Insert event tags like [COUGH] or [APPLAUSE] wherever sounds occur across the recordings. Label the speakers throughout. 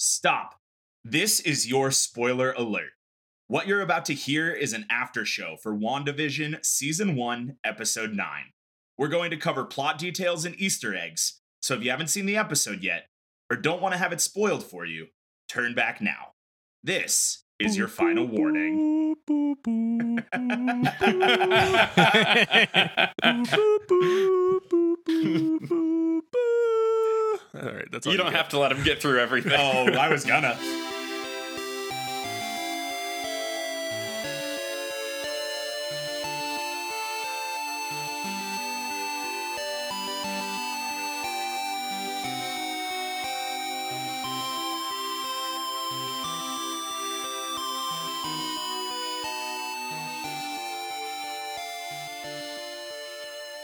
Speaker 1: stop. This is your spoiler alert. What you're about to hear is an after show for WandaVision Season 1, Episode 9. We're going to cover plot details and Easter eggs, so if you haven't seen the episode yet, or don't want to have it spoiled for you, turn back now. This is your final warning. [LAUGHS] [LAUGHS]
Speaker 2: All right, that's all
Speaker 3: You don't
Speaker 2: get.
Speaker 3: have to let him get through everything.
Speaker 1: oh, I was gonna. [LAUGHS]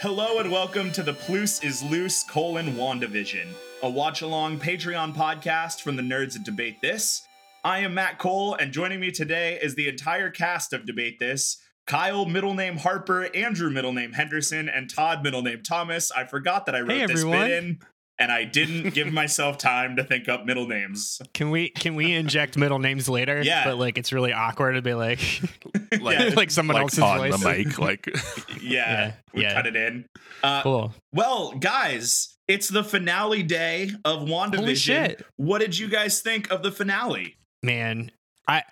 Speaker 1: Hello and welcome to the Plus is Loose colon WandaVision, a watch along Patreon podcast from the nerds that debate this. I am Matt Cole, and joining me today is the entire cast of Debate This. Kyle, middle name Harper, Andrew, middle name Henderson, and Todd, middle name Thomas. I forgot that I wrote
Speaker 4: Hey,
Speaker 1: this
Speaker 4: everyone.
Speaker 1: bit in, and I didn't [LAUGHS] give myself time to think up middle names.
Speaker 4: Can we can we inject middle names later?
Speaker 1: Yeah.
Speaker 4: But like it's really awkward to be like [LAUGHS]
Speaker 2: like,
Speaker 1: Yeah.
Speaker 4: like someone
Speaker 2: like
Speaker 4: else's
Speaker 2: on
Speaker 4: voice.
Speaker 2: the mic, like [LAUGHS]
Speaker 1: Yeah,
Speaker 4: Yeah,
Speaker 1: we
Speaker 4: yeah.
Speaker 1: cut it in. Uh,
Speaker 4: Cool.
Speaker 1: Well, guys, it's the finale day of WandaVision.
Speaker 4: Holy shit.
Speaker 1: What did you guys think of the finale?
Speaker 4: Man. I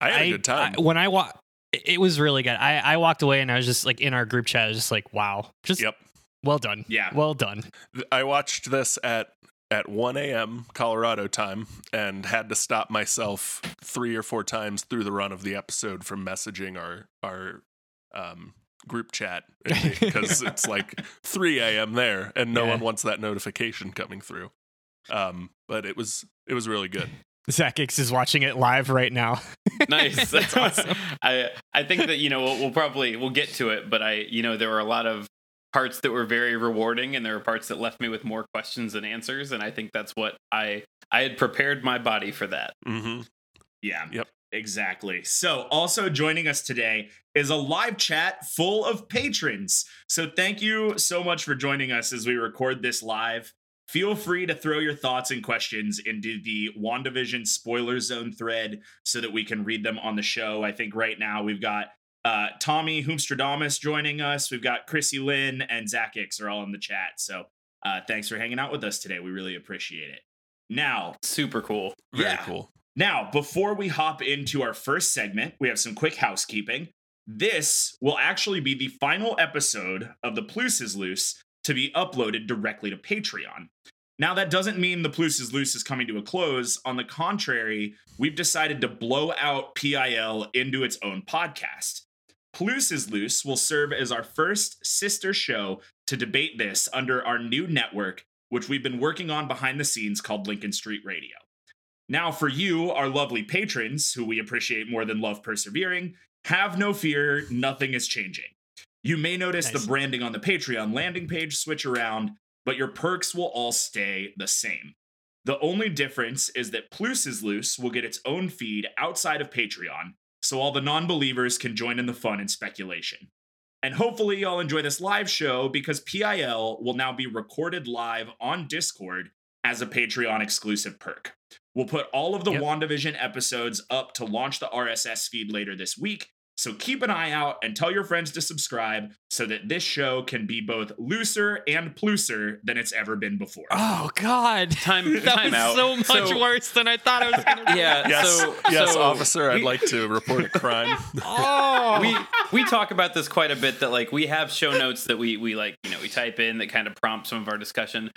Speaker 2: I had a good time.
Speaker 4: I- when I wa- it was really good. I, I walked away and I was just like in our group chat, I was just like, wow. Just
Speaker 2: yep.
Speaker 4: Well done.
Speaker 1: Yeah.
Speaker 4: Well done.
Speaker 2: I watched this at at 1 a.m. Colorado time and had to stop myself three or four times through the run of the episode from messaging our our um, group chat [LAUGHS] because it's like 3 a.m. there and no
Speaker 4: Yeah.
Speaker 2: one wants that notification coming through. Um, but it was it was really good.
Speaker 4: Zach X is watching it live right now. [LAUGHS]
Speaker 3: nice.
Speaker 4: That's [LAUGHS] awesome.
Speaker 3: I I think that you know we'll, we'll probably we'll get to it, but I you know there were a lot of parts that were very rewarding, and there were parts that left me with more questions than answers, and I think that's what I I had prepared my body for that.
Speaker 2: hmm
Speaker 1: Yeah.
Speaker 2: Yep.
Speaker 1: Exactly. So, also joining us today is a live chat full of patrons. So, thank you so much for joining us as we record this live. Feel free to throw your thoughts and questions into the WandaVision spoiler zone thread so that we can read them on the show. I think right now we've got uh, Tommy Hoomstradamus joining us. We've got Chrissy Lynn and Zach X are all in the chat. So, uh, thanks for hanging out with us today. We really appreciate it. Now,
Speaker 3: Super cool.
Speaker 2: Very
Speaker 1: Yeah.
Speaker 2: cool.
Speaker 1: now, before we hop into our first segment, we have some quick housekeeping. This will actually be the final episode of The Plus is Loose to be uploaded directly to Patreon. Now, that doesn't mean The Plus is Loose is coming to a close. On the contrary, we've decided to blow out PIL into its own podcast. Plus is Loose will serve as our first sister show to debate this under our new network, which we've been working on behind the scenes called Lincoln Street Radio. Now, for you, our lovely patrons, who we appreciate more than love persevering, have no fear, nothing is changing. You may notice
Speaker 4: Nice.
Speaker 1: the branding on the Patreon landing page switch around, but your perks will all stay the same. The only difference is that Plus is Loose will get its own feed outside of Patreon, so all the non believers can join in the fun and speculation. And hopefully, y'all enjoy this live show because PIL will now be recorded live on Discord as a Patreon exclusive perk. We'll put all of the
Speaker 4: Yep.
Speaker 1: WandaVision episodes up to launch the RSS feed later this week. So keep an eye out and tell your friends to subscribe so that this show can be both looser and pluser than it's ever been before.
Speaker 4: Oh God. [LAUGHS]
Speaker 3: Time
Speaker 4: that
Speaker 3: time
Speaker 4: was
Speaker 3: out.
Speaker 4: so much worse than I thought it was gonna [LAUGHS] be.
Speaker 3: Yeah.
Speaker 2: Yes,
Speaker 3: So
Speaker 2: yes,
Speaker 3: so
Speaker 2: officer. I'd
Speaker 3: we-
Speaker 2: like to report a crime. [LAUGHS]
Speaker 4: Oh
Speaker 3: we we talk about this quite a bit that like we have show notes that we we like you know we type in that kind of prompt some of our discussion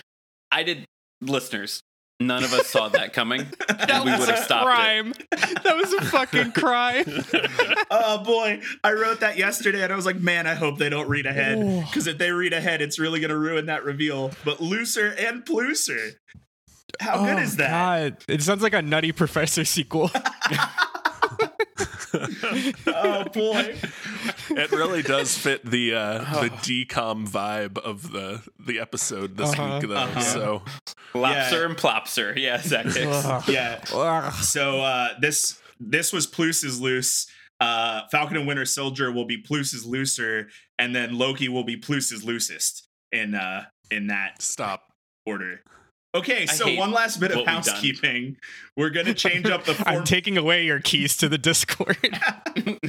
Speaker 3: i did listeners none of us saw that coming [LAUGHS]
Speaker 4: that
Speaker 3: we
Speaker 4: was
Speaker 3: would have
Speaker 4: a
Speaker 3: stopped
Speaker 4: crime. That was a fucking crime. [LAUGHS]
Speaker 1: oh boy, I wrote that yesterday and I was like, man, I hope they don't read ahead. Because if they read ahead, it's really going to ruin that reveal. But looser and pluser. How good
Speaker 4: Oh,
Speaker 1: is that?
Speaker 4: God. It sounds like a Nutty Professor sequel. [LAUGHS]
Speaker 1: Oh boy.
Speaker 2: it really does fit the uh, the decom vibe of the the episode this
Speaker 4: Uh-huh,
Speaker 2: week, though.
Speaker 1: uh-huh.
Speaker 2: So
Speaker 3: it lopser and plopser yeah Zach
Speaker 1: Yeah. So uh this this was Plus is loose. Uh Falcon and Winter Soldier will be Plus is looser, and then Loki will be Plus is loosest in uh in that
Speaker 2: stop.
Speaker 1: order. Okay, so one last bit of
Speaker 3: what we've
Speaker 1: housekeeping. We're gonna change up the [LAUGHS]
Speaker 4: I'm
Speaker 1: form.
Speaker 4: taking away your keys to the Discord. [LAUGHS]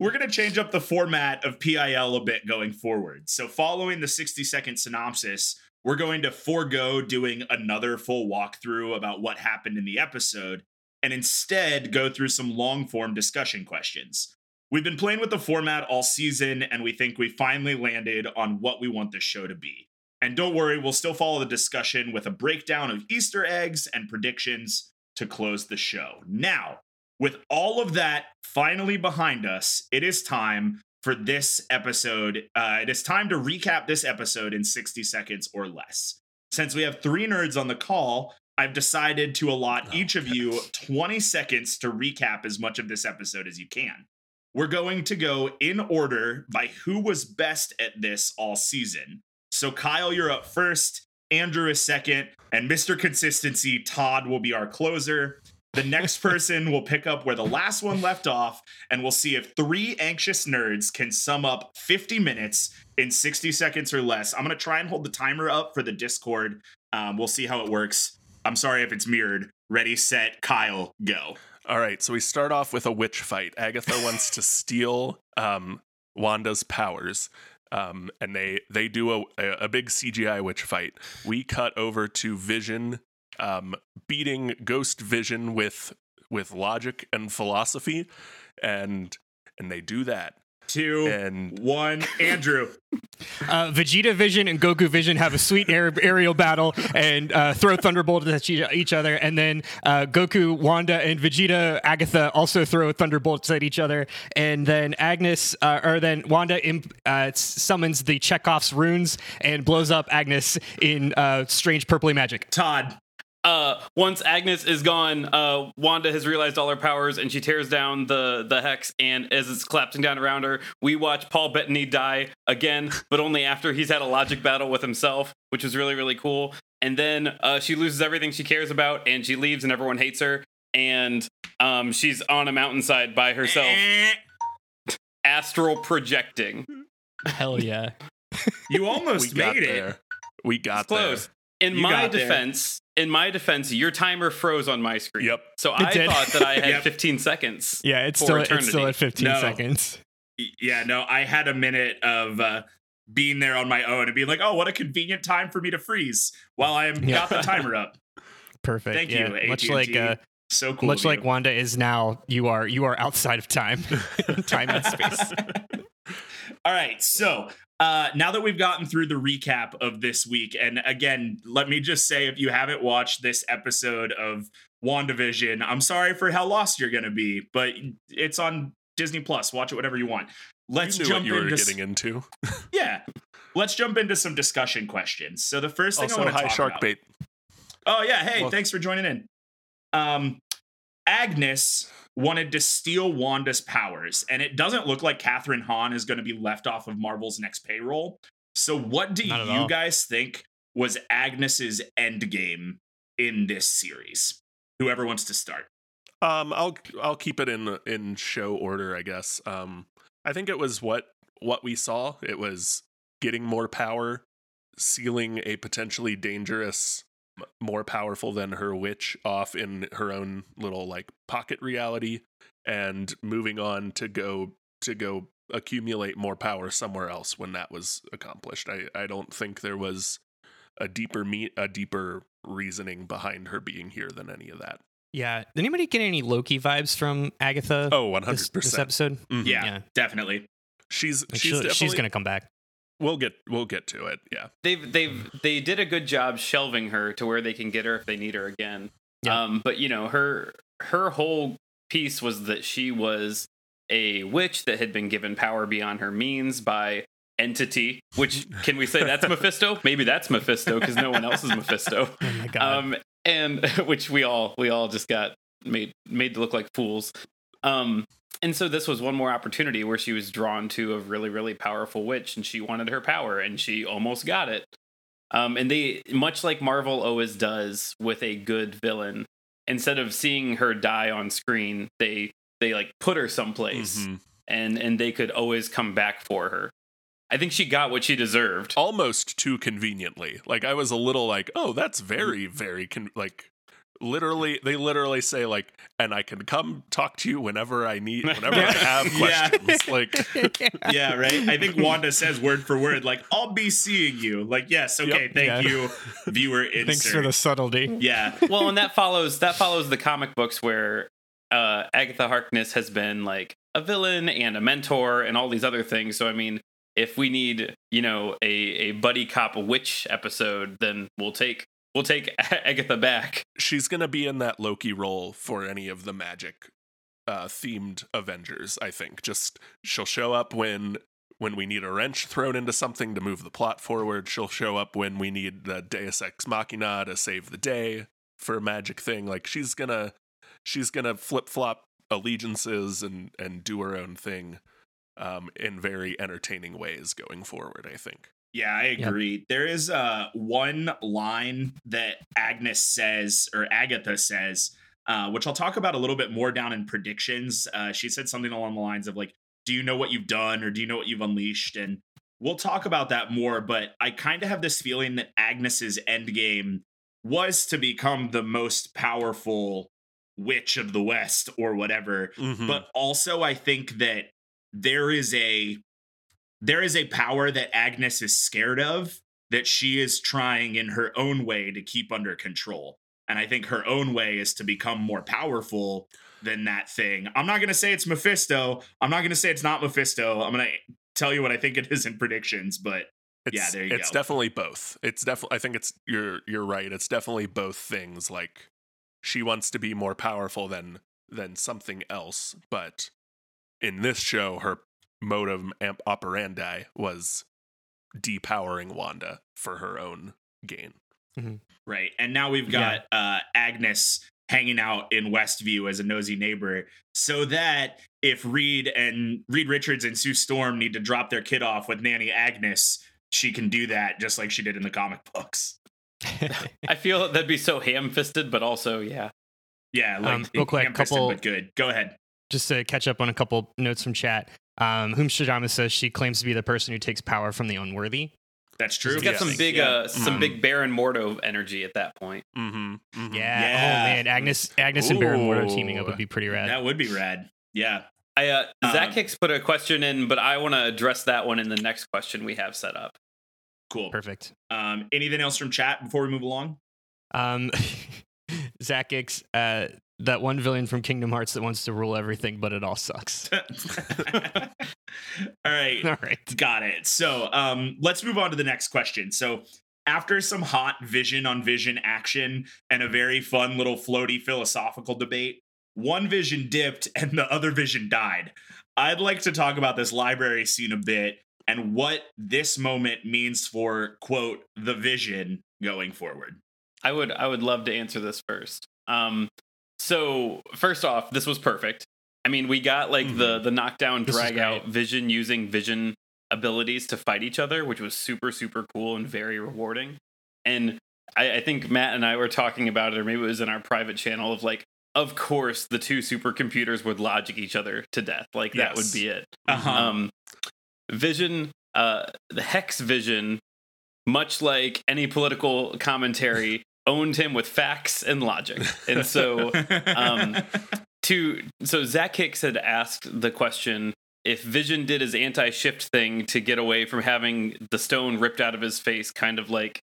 Speaker 1: We're gonna change up the format of PIL a bit going forward. So following the 60 second synopsis, we're going to forego doing another full walkthrough about what happened in the episode, and instead go through some long form discussion questions. We've been playing with the format all season, and we think we finally landed on what we want the show to be. And don't worry, we'll still follow the discussion with a breakdown of Easter eggs and predictions to close the show. Now, with all of that finally behind us, it is time for this episode. Uh, it is time to recap this episode in 60 seconds or less. Since we have three nerds on the call, I've decided to allot each of you 20 seconds to recap as much of this episode as you can. We're going to go in order by who was best at this all season. So, Kyle, you're up first. Andrew is second. And Mr. Consistency, Todd, will be our closer. The next [LAUGHS] person will pick up where the last one left off, and we'll see if three anxious nerds can sum up 50 minutes in 60 seconds or less. I'm going to try and hold the timer up for the Discord. Um, we'll see how it works. I'm sorry if it's mirrored. Ready, set, Kyle, go.
Speaker 2: All right, so we start off with a witch fight. Agatha wants to [LAUGHS] steal um, Wanda's powers, um, and they they do a, a big CGI witch fight. We cut over to Vision um, beating Ghost Vision with with logic and philosophy, and and they do that.
Speaker 1: Two,
Speaker 2: And
Speaker 1: one, Andrew. [LAUGHS]
Speaker 4: Uh, Vegeta Vision and Goku Vision have a sweet aer- aerial battle and uh, throw thunderbolts at each- each other, and then uh, Goku, Wanda, and Vegeta Agatha also throw thunderbolts at each other, and then Agnes uh, or then Wanda imp- uh, summons the Chekhov's runes and blows up Agnes in uh, strange purpley magic.
Speaker 1: Todd.
Speaker 3: Uh, once Agnes is gone, uh, Wanda has realized all her powers and she tears down the the hex. And as it's collapsing down around her, we watch Paul Bettany die again, but only after he's had a logic battle with himself, which was really really cool. And then uh, she loses everything she cares about, and she leaves, and everyone hates her. And um, she's on a mountainside by herself, [LAUGHS] astral projecting.
Speaker 4: Hell yeah!
Speaker 1: You almost [LAUGHS]
Speaker 2: got
Speaker 1: made it.
Speaker 2: there. We got
Speaker 3: It's close.
Speaker 2: there.
Speaker 3: In
Speaker 1: You
Speaker 3: my
Speaker 1: got there.
Speaker 3: defense, in my defense, your timer froze on my screen.
Speaker 2: Yep.
Speaker 3: So
Speaker 4: It
Speaker 3: I
Speaker 4: did.
Speaker 3: thought that I [LAUGHS] had
Speaker 1: Yep.
Speaker 3: 15 seconds.
Speaker 4: Yeah, it's
Speaker 3: For
Speaker 4: still it's still at 15
Speaker 1: No.
Speaker 4: seconds.
Speaker 1: Yeah, no, I had a minute of uh, being there on my own and being like, oh, what a convenient time for me to freeze while I am
Speaker 4: Yeah.
Speaker 1: got the [LAUGHS] timer up.
Speaker 4: Perfect.
Speaker 1: Thank
Speaker 4: yeah.
Speaker 1: you,
Speaker 4: Much
Speaker 1: AT&T.
Speaker 4: like uh,
Speaker 1: So cool.
Speaker 4: much like
Speaker 1: you.
Speaker 4: Wanda is now, you are you are outside of time, [LAUGHS] time and space.
Speaker 1: All right, so uh, now that we've gotten through the recap of this week, and again, let me just say if you haven't watched this episode of WandaVision, I'm sorry for how lost you're going to be, but it's on Disney Plus. Watch it whatever you want. Let's
Speaker 2: you knew
Speaker 1: jump
Speaker 2: what you were
Speaker 1: into
Speaker 2: getting into. [LAUGHS]
Speaker 1: yeah. Let's jump into some discussion questions. So the first thing I want to
Speaker 2: high
Speaker 1: talk
Speaker 2: shark
Speaker 1: about.
Speaker 2: bait.
Speaker 1: Oh yeah, hey,
Speaker 2: Well-
Speaker 1: thanks for joining in. Um, Agnes wanted to steal Wanda's powers, and it doesn't look like Kathryn Hahn is going to be left off of Marvel's next payroll. So, what do you
Speaker 4: all.
Speaker 1: guys think was Agnes's end game in this series? Whoever wants to start.
Speaker 2: Um, I'll I'll keep it in in show order, I guess. Um, I think it was what what we saw. It was getting more power, sealing a potentially dangerous, m- more powerful than her witch off in her own little like pocket reality, and moving on to go to go accumulate more power somewhere else when that was accomplished. I I don't think there was a deeper meat a deeper reasoning behind her being here than any of that.
Speaker 4: Yeah. Did anybody get any Loki vibes from Agatha?
Speaker 2: Oh, 100%.
Speaker 4: this episode.
Speaker 2: Mhm.
Speaker 1: Yeah,
Speaker 4: Yeah.
Speaker 1: definitely.
Speaker 2: She's
Speaker 4: Like,
Speaker 2: she's definitely,
Speaker 4: she's gonna come back.
Speaker 2: We'll get we'll get to it. Yeah.
Speaker 3: They've they've they did a good job shelving her to where they can get her if they need her again.
Speaker 4: Yeah.
Speaker 3: Um, but you know her her whole piece was that she was a witch that had been given power beyond her means by entity. Which can we say that's [LAUGHS] Mephisto? Maybe that's Mephisto because no one else is Mephisto. [LAUGHS]
Speaker 4: Oh my god.
Speaker 3: um and [LAUGHS] which we all we all just got made made to look like fools um and so this was one more opportunity where she was drawn to a really really powerful witch and she wanted her power and she almost got it um and they much like marvel always does with a good villain instead of seeing her die on screen they they like put her someplace
Speaker 2: Mhm.
Speaker 3: and and they could always come back for her I think she got what she deserved.
Speaker 2: almost too conveniently. Like I was a little like, oh, that's very, very con- like literally they literally say like and i can come talk to you whenever i need [LAUGHS] whenever i have
Speaker 1: Yeah.
Speaker 2: questions like [LAUGHS]
Speaker 1: yeah, right. I think Wanda says word for word, like, "I'll be seeing you." Like, yes, okay,
Speaker 2: Yep.
Speaker 1: thank
Speaker 4: Yeah.
Speaker 1: you, [LAUGHS] viewer. Insert.
Speaker 4: Thanks for the subtlety.
Speaker 1: Yeah,
Speaker 3: well, and that follows that follows the comic books where uh, Agatha Harkness has been like a villain and a mentor and all these other things. So I mean, if we need you know a a buddy cop witch episode, then we'll take we'll take [LAUGHS] Agatha back.
Speaker 2: she's gonna be in that loki role for any of the magic uh themed avengers i think. Just she'll show up when when we need a wrench thrown into something to move the plot forward. She'll show up when we need the deus ex machina to save the day for a magic thing. Like she's gonna she's gonna flip-flop allegiances and and do her own thing um in very entertaining ways going forward i think
Speaker 1: yeah, I agree. There is uh one line that Agnes says or Agatha says, uh, which I'll talk about a little bit more down in predictions. Uh, she said something along the lines of like, "Do you know what you've done, or do you know what you've unleashed?" And we'll talk about that more. But I kind of have this feeling that Agnes's end game was to become the most powerful witch of the West or whatever.
Speaker 2: Mhm.
Speaker 1: But also, I think that there is a there is a power that Agnes is scared of that she is trying in her own way to keep under control. And I think her own way is to become more powerful than that thing. I'm not going to say it's Mephisto. I'm not going to say it's not Mephisto. I'm going to tell you what I think it is in predictions, but
Speaker 2: It's,
Speaker 1: Yeah, there you go.
Speaker 2: it's
Speaker 1: go.
Speaker 2: definitely both. It's definitely. I think it's you're you're right. It's definitely both things. Like she wants to be more powerful than than something else, but in this show, her modum amp operandi was depowering Wanda for her own gain.
Speaker 1: Right. And now we've got uh, Agnes hanging out in Westview as a nosy neighbor so that if Reed and Reed Richards and Sue Storm need to drop their kid off with Nanny Agnes, she can do that just like she did in the comic books. [LAUGHS]
Speaker 3: I feel that'd be so ham-fisted, but also yeah.
Speaker 1: Yeah, like
Speaker 4: Um, real quick,
Speaker 1: ham-fisted,
Speaker 4: couple-
Speaker 1: but good. Go ahead.
Speaker 4: Just to catch up on a couple notes from chat. Um, Whom Shijama says she claims to be the person who takes power from the unworthy.
Speaker 1: That's true.
Speaker 3: It's got
Speaker 2: Yeah.
Speaker 3: some big
Speaker 1: Yeah.
Speaker 3: uh some
Speaker 2: Mhm.
Speaker 3: big Baron Mordo energy at that point.
Speaker 2: Mm-hmm.
Speaker 4: Yeah.
Speaker 1: Yeah.
Speaker 4: Oh man, Agnes, Agnes and Baron Mordo teaming up would be pretty rad.
Speaker 1: That would be rad. Yeah.
Speaker 3: I uh, Zach
Speaker 1: Um,
Speaker 3: Hicks put a question in, but I want to address that one in the next question we have set up.
Speaker 1: Cool.
Speaker 4: Perfect.
Speaker 1: Um, anything else from chat before we move along?
Speaker 4: Um, [LAUGHS] Zach X, uh, that one villain from Kingdom Hearts that wants to rule everything, but it all sucks. [LAUGHS] [LAUGHS]
Speaker 1: All right.
Speaker 4: all right.
Speaker 1: Got it. So um, let's move on to the next question. So after some hot vision on vision action and a very fun little floaty philosophical debate, one vision dipped [LAUGHS] and the other vision died. I'd like to talk about this library scene a bit and what this moment means for quote the vision going forward.
Speaker 3: I would I would love to answer this first. Um, so first off, this was perfect. I mean, we got like the the knockdown,
Speaker 4: This
Speaker 3: drag out vision using vision abilities to fight each other, which was super super cool and very rewarding. And I, I think Matt and I were talking about it, or maybe it was in our private channel of like, of course, the two supercomputers would logic each other to death. Like that would be it.
Speaker 1: Uh-huh.
Speaker 3: Um, Vision, uh, the Hex Vision, much like any political commentary, owned him with facts and logic. And so, [LAUGHS] um, to so Zach Hicks had asked the question if Vision did his anti-shift thing to get away from having the stone ripped out of his face, kind of like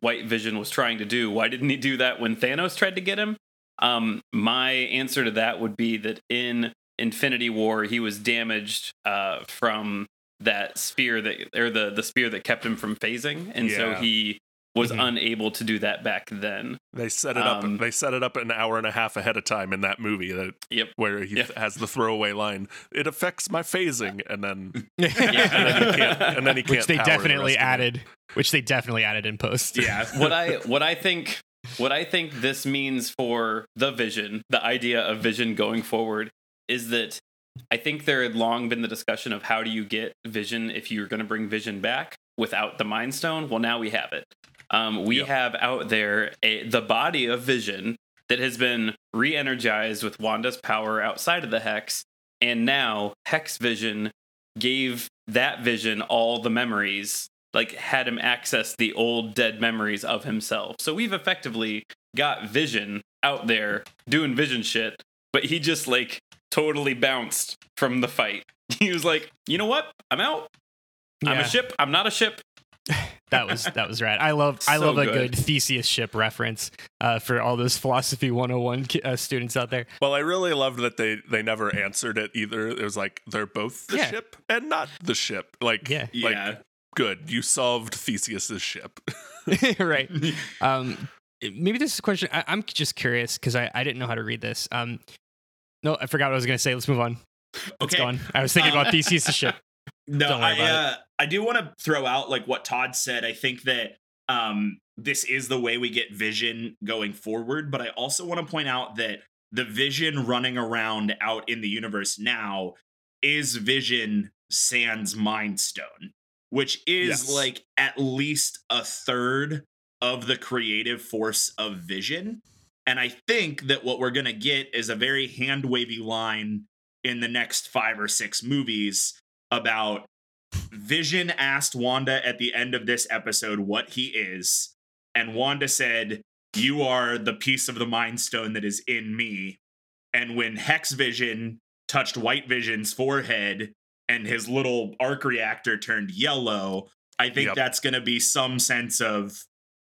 Speaker 3: White Vision was trying to do. Why didn't he do that when Thanos tried to get him? Um, my answer to that would be that in Infinity War, he was damaged uh, from that spear that or the the spear that kept him from phasing, and so he was
Speaker 4: Mhm.
Speaker 3: unable to do that back then.
Speaker 2: They set it
Speaker 3: Um,
Speaker 2: up. They set it up an hour and a half ahead of time in that movie. That
Speaker 3: Yep.
Speaker 2: where he
Speaker 3: Yep.
Speaker 2: has the throwaway line. It affects my phasing, and then [LAUGHS]
Speaker 3: Yeah.
Speaker 2: and then he can't. And then he [LAUGHS] can't.
Speaker 4: which they
Speaker 2: power the
Speaker 4: definitely
Speaker 2: rest
Speaker 4: added. Which they definitely added in post.
Speaker 1: yeah. [LAUGHS]
Speaker 3: what I what I think what I think this means for the vision, the idea of vision going forward, is that I think there had long been the discussion of how do you get vision if you're going to bring vision back without the mind stone. Well, now we have it. Um, we
Speaker 2: Yep.
Speaker 3: have out there a, the body of vision that has been re-energized with Wanda's power outside of the hex, and now hex vision gave that vision all the memories, like had him access the old dead memories of himself. So we've effectively got Vision out there doing Vision shit, but he just like totally bounced from the fight. [LAUGHS] He was like, you know what? I'm out. I'm a ship. I'm not a ship.
Speaker 4: That was that was rad. I love I
Speaker 3: So
Speaker 4: love a
Speaker 3: good.
Speaker 4: good Theseus ship reference uh, for all those philosophy 101 uh, students out there.
Speaker 2: Well, I really loved that they they never answered it either. It was like they're both the
Speaker 4: Yeah.
Speaker 2: ship and not the ship. Like,
Speaker 4: Yeah.
Speaker 2: like
Speaker 1: Yeah.
Speaker 2: good. You solved Theseus's ship. [LAUGHS] [LAUGHS]
Speaker 4: right. Um, maybe this is a question. I, I'm just curious because I, I didn't know how to read this. Um, no, I forgot what I was going to say. Let's move on. Let's
Speaker 1: Okay.
Speaker 4: go on. I was thinking
Speaker 1: Um,
Speaker 4: about Theseus' ship.
Speaker 1: No, I uh, I do want to throw out like what Todd said. I think that um this is the way we get Vision going forward, but I also want to point out that the Vision running around out in the universe now is Vision Sans Mind Stone, which is
Speaker 2: Yes.
Speaker 1: like at least a third of the creative force of Vision. And I think that what we're going to get is a very hand wavy line in the next five or six movies about Vision asked Wanda at the end of this episode what he is. And Wanda said, You are the piece of the Mind Stone that is in me. And when Hex Vision touched White Vision's forehead and his little arc reactor turned yellow, I think
Speaker 2: Yep.
Speaker 1: that's going to be some sense of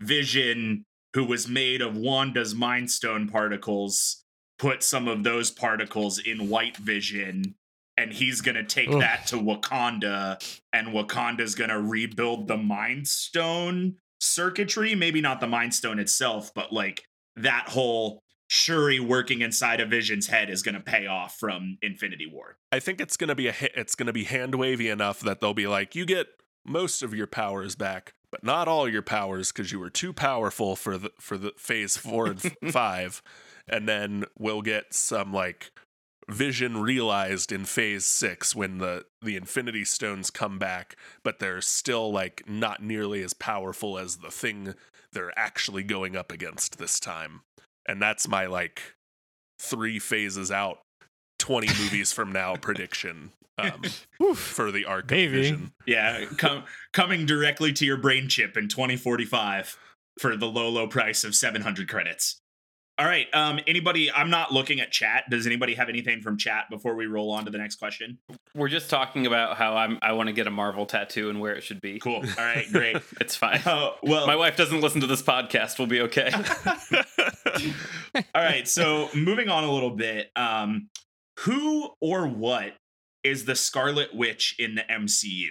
Speaker 1: Vision, who was made of Wanda's Mind Stone particles, put some of those particles in White Vision. And he's going to take
Speaker 4: Ugh.
Speaker 1: that to Wakanda, and Wakanda's going to rebuild the Mind Stone circuitry. Maybe not the Mind Stone itself, but like that whole Shuri working inside of Vision's head is going to pay off from Infinity War.
Speaker 2: I think it's gonna be a ha- it's gonna be hand wavy enough that they'll be like, you get most of your powers back, but not all your powers because you were too powerful for the for the phase four and [LAUGHS] five, and then we'll get some like vision realized in phase six when the the Infinity Stones come back, but they're still like not nearly as powerful as the thing they're actually going up against this time, and that's my like three phases out 20 [LAUGHS] movies from now prediction um, [LAUGHS] for the arc
Speaker 4: Baby.
Speaker 2: of vision.
Speaker 1: Yeah, com- coming directly to your brain chip in 2045 for the low, low price of 700 credits. All right. Um, anybody? I'm not looking at chat. Does anybody have anything from chat before we roll on to the next question?
Speaker 3: We're just talking about how I'm I want to get a Marvel tattoo and where it should be.
Speaker 1: Cool. All right. Great. [LAUGHS]
Speaker 3: It's fine.
Speaker 1: Oh well.
Speaker 3: My wife doesn't listen to this podcast. We'll be okay. [LAUGHS] [LAUGHS]
Speaker 1: All right, so moving on a little bit, um, who or what is the Scarlet Witch in the MCU?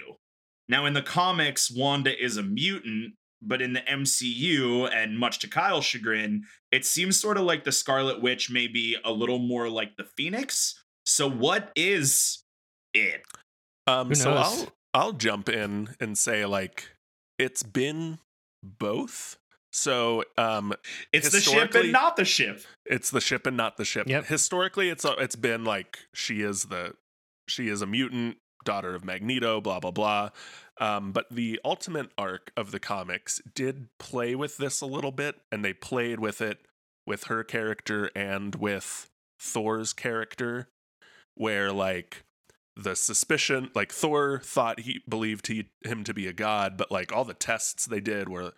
Speaker 1: Now, in the comics, Wanda is a mutant, but in the MCU, and much to Kyle's chagrin, it seems sort of like the Scarlet Witch may be a little more like the Phoenix. So, what is it?
Speaker 2: um, so? I'll I'll jump in and say like it's been both. So um,
Speaker 1: It's the ship and not the ship.
Speaker 2: it's the ship and not the ship.
Speaker 4: Yep.
Speaker 2: Historically, it's uh, it's been like she is the she is a mutant daughter of Magneto. Blah blah blah. Um, but the ultimate arc of the comics did play with this a little bit, and they played with it with her character and with Thor's character, where like the suspicion, like Thor thought he believed he him to be a god, but like all the tests they did were,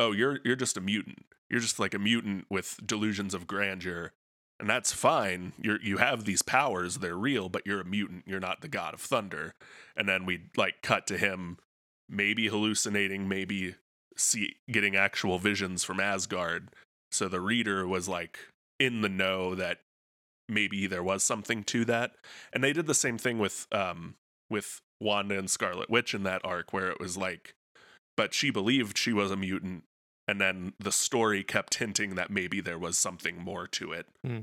Speaker 2: oh, you're you're just a mutant. You're just like a mutant with delusions of grandeur, and that's fine. You're you have these powers; they're real, but you're a mutant. You're not the god of thunder. And then we like cut to him, maybe hallucinating, maybe see getting actual visions from Asgard. So the reader was like in the know that maybe there was something to that. And they did the same thing with um with Wanda and Scarlet Witch in that arc where it was like but she believed she was a mutant and then the story kept hinting that maybe there was something more to it.
Speaker 4: Hmm.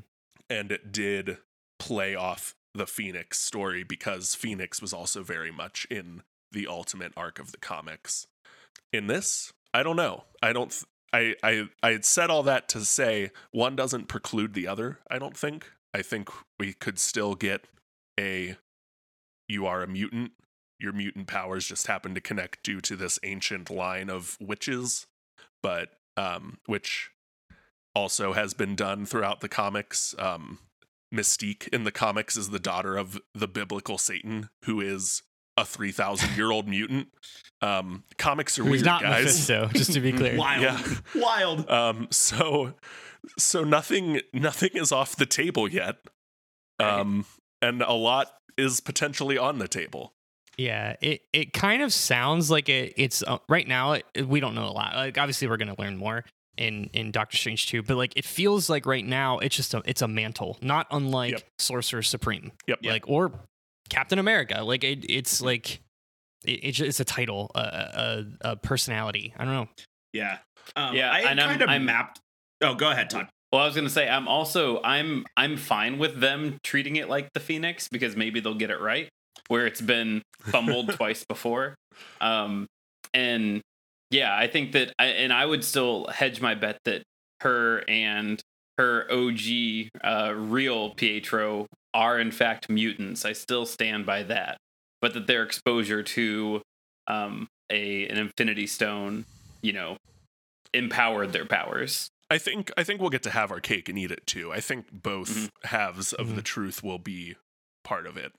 Speaker 2: And it did play off the Phoenix story because Phoenix was also very much in the ultimate arc of the comics. In this, I don't know. I don't th- I I I had said all that to say one doesn't preclude the other, I don't think. I think we could still get a you are a mutant. Your mutant powers just happen to connect due to this ancient line of witches, but um which also has been done throughout the comics. Um Mystique in the comics is the daughter of the biblical Satan, who is a three thousand year old mutant. Um, comics are
Speaker 4: He's
Speaker 2: weird,
Speaker 4: not
Speaker 2: guys.
Speaker 4: Mephisto, just to be [LAUGHS] clear.
Speaker 1: Wild.
Speaker 2: Yeah. [LAUGHS]
Speaker 1: Wild.
Speaker 2: Um, so so nothing nothing is off the table yet. Um, and a lot is potentially on the table.
Speaker 4: Yeah, it, it kind of sounds like it, it's uh, right now. It, we don't know a lot. Like obviously, we're gonna learn more in in Doctor Strange too. But like it feels like right now, it's just a it's a mantle, not unlike
Speaker 2: Yep.
Speaker 4: Sorcerer Supreme,
Speaker 2: Yep.
Speaker 4: like or Captain America. Like it, it's like it, it's it's a title, a, a, a personality. I don't know.
Speaker 1: Yeah. Um,
Speaker 3: Yeah,
Speaker 1: I
Speaker 3: and I'm-
Speaker 1: kind of
Speaker 3: I'm-
Speaker 1: mapped. Oh, go ahead, Todd.
Speaker 3: Well, I was gonna say I'm also I'm I'm fine with them treating it like the Phoenix because maybe they'll get it right where it's been fumbled [LAUGHS] twice before. Um, and yeah, I think that I, and I would still hedge my bet that her and her OG uh, real Pietro are in fact mutants. I still stand by that, but that their exposure to um, a an Infinity Stone, you know, empowered their powers.
Speaker 2: I think I think we'll get to have our cake and eat it too. I think both
Speaker 3: Mhm.
Speaker 2: halves of
Speaker 4: Mhm.
Speaker 2: the truth will be part of it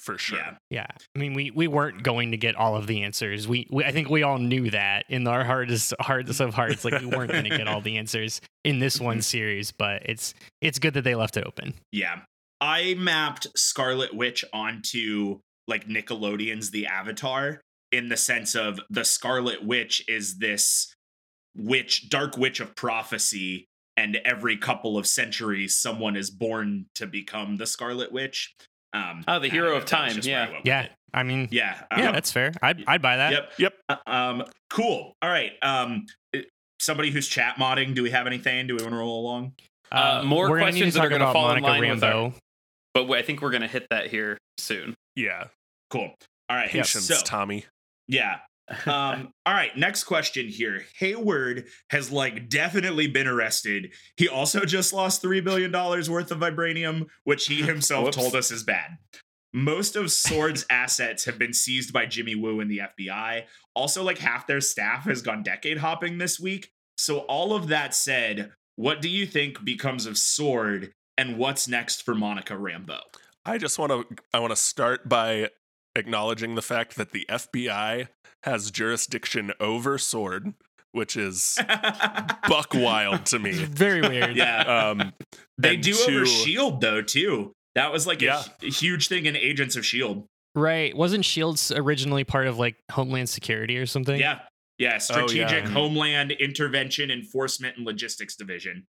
Speaker 2: for sure.
Speaker 1: Yeah.
Speaker 4: Yeah, I mean, we we weren't going to get all of the answers. We, we I think we all knew that in our hardest hardest of hearts, like we weren't going to get all the answers in this mm-hmm. one series. But it's it's good that they left it open.
Speaker 1: Yeah. I mapped Scarlet Witch onto like Nickelodeon's The Avatar in the sense of the Scarlet Witch is this witch, dark witch of prophecy, and every couple of centuries, someone is born to become the Scarlet Witch. Um,
Speaker 3: Oh, the [LAUGHS] hero of
Speaker 1: if
Speaker 3: time, yeah.
Speaker 1: I went with
Speaker 4: Yeah. I mean,
Speaker 1: Yeah.
Speaker 4: yeah,
Speaker 1: um,
Speaker 4: that's fair. I'd I'd buy that.
Speaker 1: Yep.
Speaker 2: Yep.
Speaker 1: Uh, Um, cool. All right. Um, somebody who's chat modding. Do we have anything? Do we want to roll along?
Speaker 3: Uh, more
Speaker 4: we're gonna
Speaker 3: questions that are gonna
Speaker 4: about
Speaker 3: fall in
Speaker 4: Monica
Speaker 3: line with our- but I think we're gonna hit that here soon.
Speaker 2: Yeah.
Speaker 1: Cool. All right.
Speaker 2: Patience,
Speaker 1: So,
Speaker 2: Tommy.
Speaker 1: yeah. Um all right next question here. Hayward has like definitely been arrested. He also just lost three billion dollars worth of vibranium which he himself told us is bad. Most of sword's [LAUGHS] assets have been seized by jimmy woo and the fbi also like half their staff has gone decade hopping this week. So all of that said what do you think becomes of sword and what's next for monica Rambeau
Speaker 2: I just want to I want to start by acknowledging the fact that the FBI has jurisdiction over Sword, which is [LAUGHS] buck wild to me.
Speaker 4: Very weird.
Speaker 1: yeah
Speaker 2: Um,
Speaker 1: They do
Speaker 2: two-
Speaker 1: over Shield though too. That was like a
Speaker 2: Yeah.
Speaker 1: hu- huge thing in Agents of Shield.
Speaker 4: Right. Wasn't Shields originally part of like Homeland Security or something?
Speaker 1: Yeah, yeah. Strategic
Speaker 4: yeah.
Speaker 1: Homeland Intervention Enforcement and Logistics Division.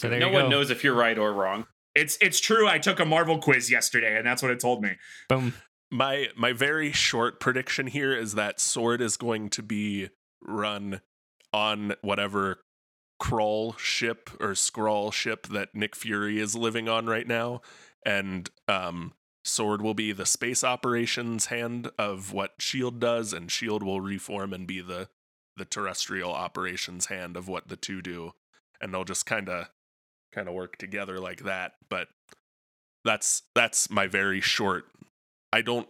Speaker 4: So there
Speaker 3: no
Speaker 4: you
Speaker 3: one knows if you're right or wrong.
Speaker 1: It's it's true. I took a Marvel quiz yesterday, and that's what it told me.
Speaker 4: Boom.
Speaker 2: My my very short prediction here is that Sword is going to be run on whatever crawl ship or Skrull ship that Nick Fury is living on right now, and um, Sword will be the space operations hand of what Shield does, and Shield will reform and be the the terrestrial operations hand of what the two do, and they'll just kind of kind of work together like that. But that's that's my very short I don't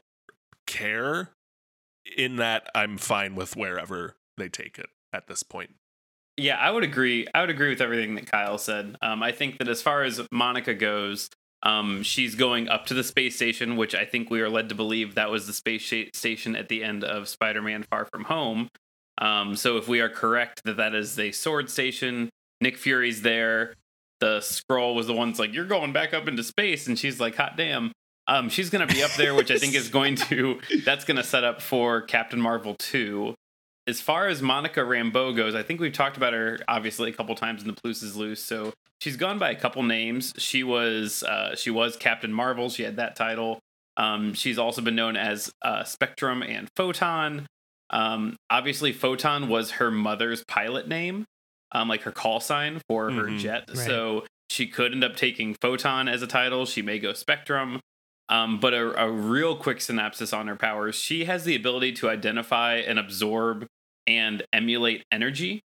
Speaker 2: care in that I'm fine with wherever they take it at this point.
Speaker 3: Yeah, I would agree. I would agree with everything that Kyle said. Um, I think that as far as Monica goes, um, she's going up to the space station, which I think we are led to believe that was the space station at the end of Spider-Man: Far From Home. Um, so if we are correct that that is a sword station, Nick Fury's there. The Skrull was the one's like, "You're going back up into space," and she's like, "Hot damn." Um, she's gonna be up there, which I think is [LAUGHS] going to that's gonna set up for Captain Marvel two as far as Monica Rambeau goes, I think we've talked about her obviously a couple times in the Plus is Loose. So she's gone by a couple names. She was uh, she was Captain Marvel. She had that title. Um, she's also been known as uh, Spectrum and Photon. Um, obviously, Photon was her mother's pilot name, um, like her call sign for her
Speaker 2: Mhm.
Speaker 3: jet.
Speaker 4: Right.
Speaker 3: So she could end up taking Photon as a title. She may go Spectrum. Um, but a, a real quick synopsis on her powers she has the ability to identify and absorb and emulate energy.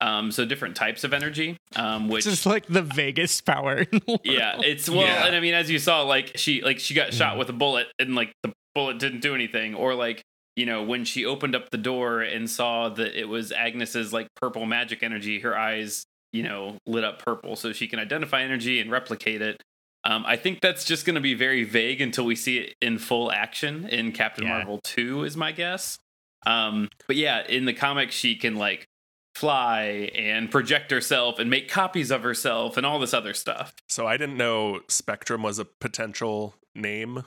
Speaker 3: Um, so different types of energy, um, which is
Speaker 4: Just like the vaguest power. in the world.
Speaker 3: yeah, it's well,
Speaker 1: Yeah.
Speaker 3: and I mean, as you saw, like she like she got shot
Speaker 4: Mhm.
Speaker 3: with a bullet, and like the bullet didn't do anything, or like you know when she opened up the door and saw that it was Agnes's like purple magic energy, her eyes you know lit up purple, so she can identify energy and replicate it. Um, I think that's just going to be very vague until we see it in full action in Captain
Speaker 4: Yeah.
Speaker 3: Marvel 2, is my guess. Um, but yeah, in the comics, she can like fly and project herself and make copies of herself and all this other stuff.
Speaker 2: So I didn't know Spectrum was a potential name,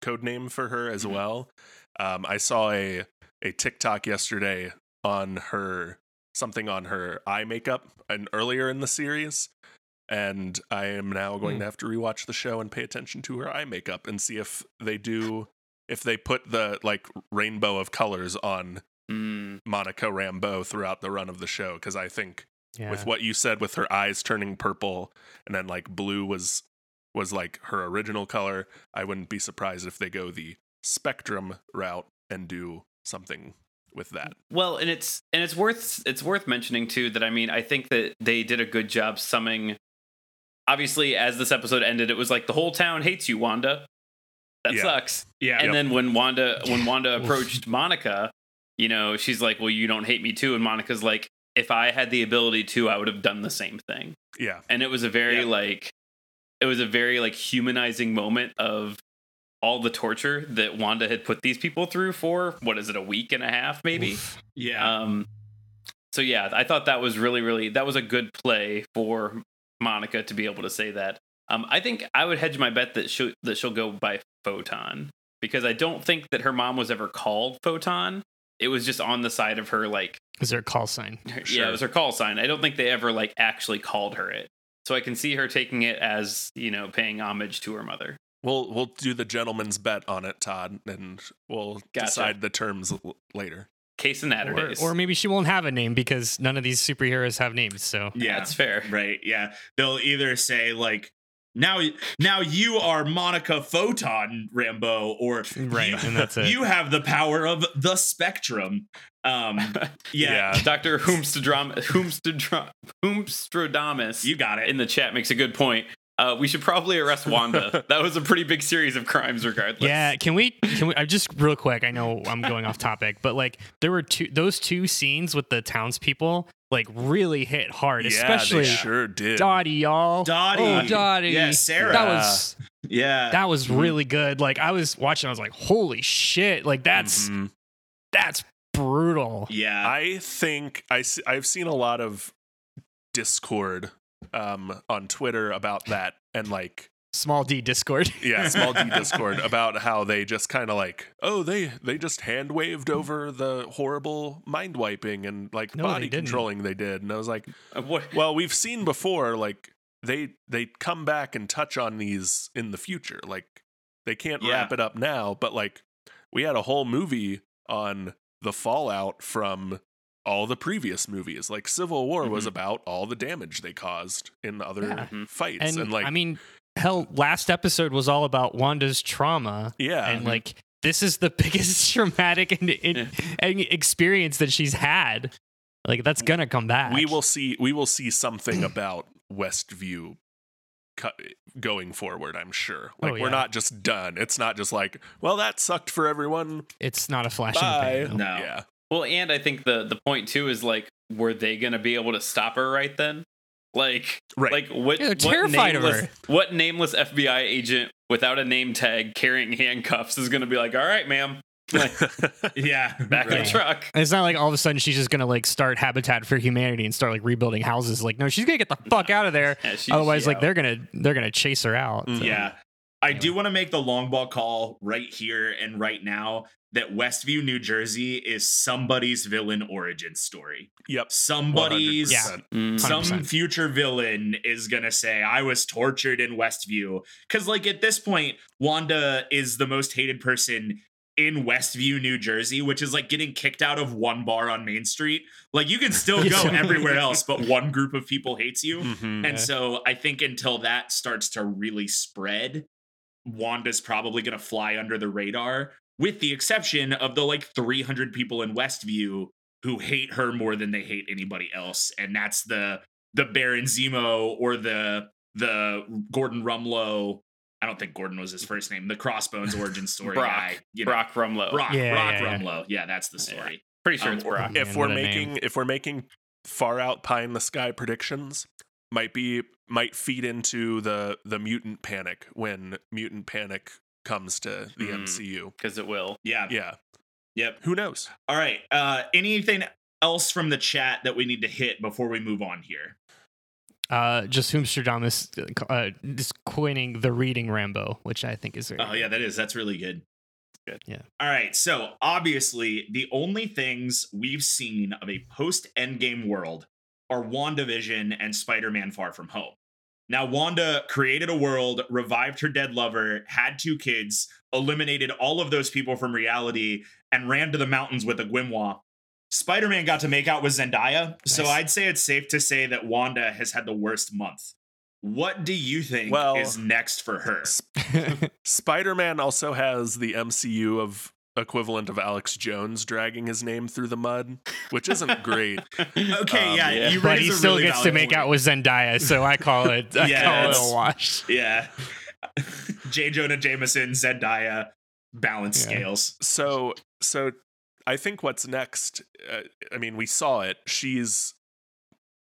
Speaker 2: code name for her as
Speaker 3: Mhm.
Speaker 2: well. Um, I saw a a TikTok yesterday on her something on her eye makeup and earlier in the series. And I am now going
Speaker 4: Hmm.
Speaker 2: to have to rewatch the show and pay attention to her eye makeup and see if they do if they put the like rainbow of colors on
Speaker 3: Mm,
Speaker 2: Monica Rambeau throughout the run of the show because I think
Speaker 4: Yeah.
Speaker 2: with what you said with her eyes turning purple and then like blue was was like her original color i wouldn't be surprised if they go the spectrum route and do something with that
Speaker 3: Well, and it's and it's worth it's worth mentioning too that I mean I think that they did a good job summing. Obviously, as this episode ended, it was like the whole town hates you, Wanda. That
Speaker 2: Yeah.
Speaker 3: sucks.
Speaker 1: Yeah.
Speaker 3: And
Speaker 2: Yep.
Speaker 3: then when Wanda when Wanda [LAUGHS] approached Monica, you know, she's like, "Well, you don't hate me too," and Monica's like, "If I had the ability to, I would have done the same thing."
Speaker 2: yeah
Speaker 3: And it was a very
Speaker 1: Yeah.
Speaker 3: like, it was a very like humanizing moment of all the torture that Wanda had put these people through for what is it a week and a half maybe.
Speaker 4: Oof.
Speaker 1: yeah.
Speaker 3: Um, so yeah, I thought that was really, really that was a good play for Monica to be able to say that. Um, I think I would hedge my bet that she'll that she'll go by Photon because I don't think that her mom was ever called Photon. It was just on the side of her like
Speaker 4: Is there a call sign? [LAUGHS]
Speaker 3: yeah,
Speaker 2: Sure.
Speaker 3: it was her call sign. I don't think they ever like actually called her it. So I can see her taking it as you know paying homage to her mother.
Speaker 2: we'll we'll do the gentleman's bet on it todd and we'll
Speaker 3: Gotcha.
Speaker 2: decide the terms l- later
Speaker 3: Case in Natter
Speaker 4: Or,
Speaker 3: days.
Speaker 4: or maybe she won't have a name because none of these superheroes have names. So
Speaker 1: yeah.
Speaker 3: that's fair.
Speaker 1: Right. Yeah. They'll either say like now now you are Monica Photon Rambeau or
Speaker 4: Right,
Speaker 1: you,
Speaker 4: and that's [LAUGHS] it.
Speaker 1: you have the power of the spectrum. Um [LAUGHS] yeah,
Speaker 2: Yeah. [LAUGHS]
Speaker 3: Dr. Whomstedrom- Whomstedrom- Whomstradamus
Speaker 1: you got it.
Speaker 3: in the chat makes a good point. Uh, we should probably arrest Wanda. [LAUGHS] that was a pretty big series of crimes, regardless.
Speaker 4: Yeah, can we? Can we? I'm just real quick. I know I'm going off topic, but like there were two those two scenes with the townspeople like really hit hard,
Speaker 2: yeah
Speaker 4: especially
Speaker 2: they sure did
Speaker 4: Dottie, y'all.
Speaker 1: Dottie.
Speaker 4: oh Dottie,
Speaker 1: Yeah, Sarah.
Speaker 4: That was
Speaker 1: yeah.
Speaker 4: that was really good. Like I was watching, I was like, holy shit! Like that's
Speaker 2: Mhm.
Speaker 4: that's brutal.
Speaker 1: yeah.
Speaker 2: I think I see, I've seen a lot of discord um on Twitter about that and like
Speaker 4: Small D Discord. [LAUGHS]
Speaker 2: yeah, small D [LAUGHS] Discord about how they just kind of like, oh, they they just hand waved over the horrible mind wiping and like
Speaker 4: No,
Speaker 2: body
Speaker 4: didn't.
Speaker 2: controlling they did, and I was like,
Speaker 3: Uh,
Speaker 2: well, we've seen before, like they they come back and touch on these in the future, like they can't
Speaker 1: Yeah.
Speaker 2: wrap it up now, but like we had a whole movie on the fallout from all the previous movies. Like Civil War was
Speaker 3: Mhm.
Speaker 2: about all the damage they caused in other
Speaker 4: Yeah.
Speaker 3: Mhm.
Speaker 2: fights,
Speaker 4: And,
Speaker 2: and, like
Speaker 4: I mean, hell, last episode was all about Wanda's trauma,
Speaker 2: yeah,
Speaker 4: and like this is the [LAUGHS] biggest [LAUGHS] traumatic and, and,
Speaker 3: Yeah.
Speaker 4: and experience that she's had. Like that's gonna come back.
Speaker 2: we will see we will see something [CLEARS THROAT] about westview going forward i'm sure like
Speaker 4: Oh,
Speaker 2: we're not just done it's not just like well that sucked for everyone
Speaker 4: It's not a flash
Speaker 2: Bye.
Speaker 4: in the pan.
Speaker 1: no.
Speaker 2: yeah
Speaker 3: Well, and I think the the point too is like, were they going to be able to stop her right then? Like,
Speaker 2: right
Speaker 3: like what?
Speaker 4: Yeah, they're
Speaker 3: what
Speaker 4: terrified of
Speaker 3: nameless,
Speaker 4: her.
Speaker 3: What nameless FBI agent without a name tag carrying handcuffs is going to be like, all right, ma'am, like, [LAUGHS]
Speaker 1: Yeah. [LAUGHS]
Speaker 3: back in the truck.
Speaker 4: And It's not like all of a sudden she's just gonna like start Habitat for Humanity and start like rebuilding houses. Like, no, she's gonna get the fuck out of there.
Speaker 3: Yeah, she-
Speaker 4: Otherwise,
Speaker 3: she
Speaker 4: like
Speaker 3: out.
Speaker 4: they're gonna they're gonna chase her out.
Speaker 2: Mhm.
Speaker 1: Yeah. I do want to make the long ball call right here and right now that Westview, New Jersey is somebody's villain origin story.
Speaker 2: yep
Speaker 1: Somebody's
Speaker 2: 100%.
Speaker 3: Mm.
Speaker 1: some future villain is gonna say I was tortured in Westview cuz like at this point Wanda is the most hated person in Westview, New Jersey, which is like getting kicked out of one bar on Main Street. Like you can still [LAUGHS] go everywhere else but one group of people hates you.
Speaker 2: Mhm.
Speaker 4: Yeah.
Speaker 1: And so I think until that starts to really spread, Wanda's probably going to fly under the radar, with the exception of the like 300 people in Westview who hate her more than they hate anybody else. And that's the the Baron Zemo or the the Gordon Rumlow. I don't think Gordon was his first name. The Crossbones origin [LAUGHS] story
Speaker 3: Brock.
Speaker 1: guy. You know,
Speaker 3: Brock Rumlow.
Speaker 1: Brock,
Speaker 4: Yeah,
Speaker 1: Brock
Speaker 4: yeah, yeah.
Speaker 1: Rumlow. Yeah, that's the story.
Speaker 3: Pretty sure
Speaker 1: Um,
Speaker 3: it's Brock.
Speaker 2: If we're
Speaker 4: what a name.
Speaker 2: making if we're making far out pie in the sky predictions might be might feed into the the mutant panic when mutant panic comes to the
Speaker 3: Hmm.
Speaker 2: MCU.
Speaker 3: because it will.
Speaker 1: Yeah.
Speaker 2: Yeah,
Speaker 1: Yep.
Speaker 2: who knows?
Speaker 1: All right. Uh, anything else from the chat that we need to hit before we move on here?
Speaker 4: Uh, just Whomstradamus uh, is coining the reading Rambo, which I think is very.
Speaker 1: Oh yeah, that is that's really good.
Speaker 3: Good.
Speaker 4: Yeah.
Speaker 1: All right. So obviously, the only things we've seen of a post Endgame world are WandaVision and Spider-Man: Far From Home. Now, Wanda created a world, revived her dead lover, had two kids, eliminated all of those people from reality, and ran to the mountains with a grimoire. Spider Man got to make out with Zendaya, so
Speaker 4: Nice.
Speaker 1: I'd say it's safe to say that Wanda has had the worst month. What do you think
Speaker 2: Well-
Speaker 1: is next for her? [LAUGHS]
Speaker 2: Spider Man also has the MCU of equivalent of Alex Jones dragging his name through the mud, which isn't great. [LAUGHS]
Speaker 1: Okay,
Speaker 2: Um,
Speaker 1: yeah,
Speaker 3: yeah.
Speaker 1: you
Speaker 4: but he still
Speaker 1: really
Speaker 4: gets to make
Speaker 1: point.
Speaker 4: out with Zendaya, so I call it. I
Speaker 1: Yeah, [LAUGHS]
Speaker 4: call it a wash.
Speaker 1: Yeah. [LAUGHS] J. Jonah Jameson, Zendaya, balance
Speaker 4: Yeah.
Speaker 1: scales.
Speaker 2: So, so I think what's next. Uh, I mean, we saw it. She's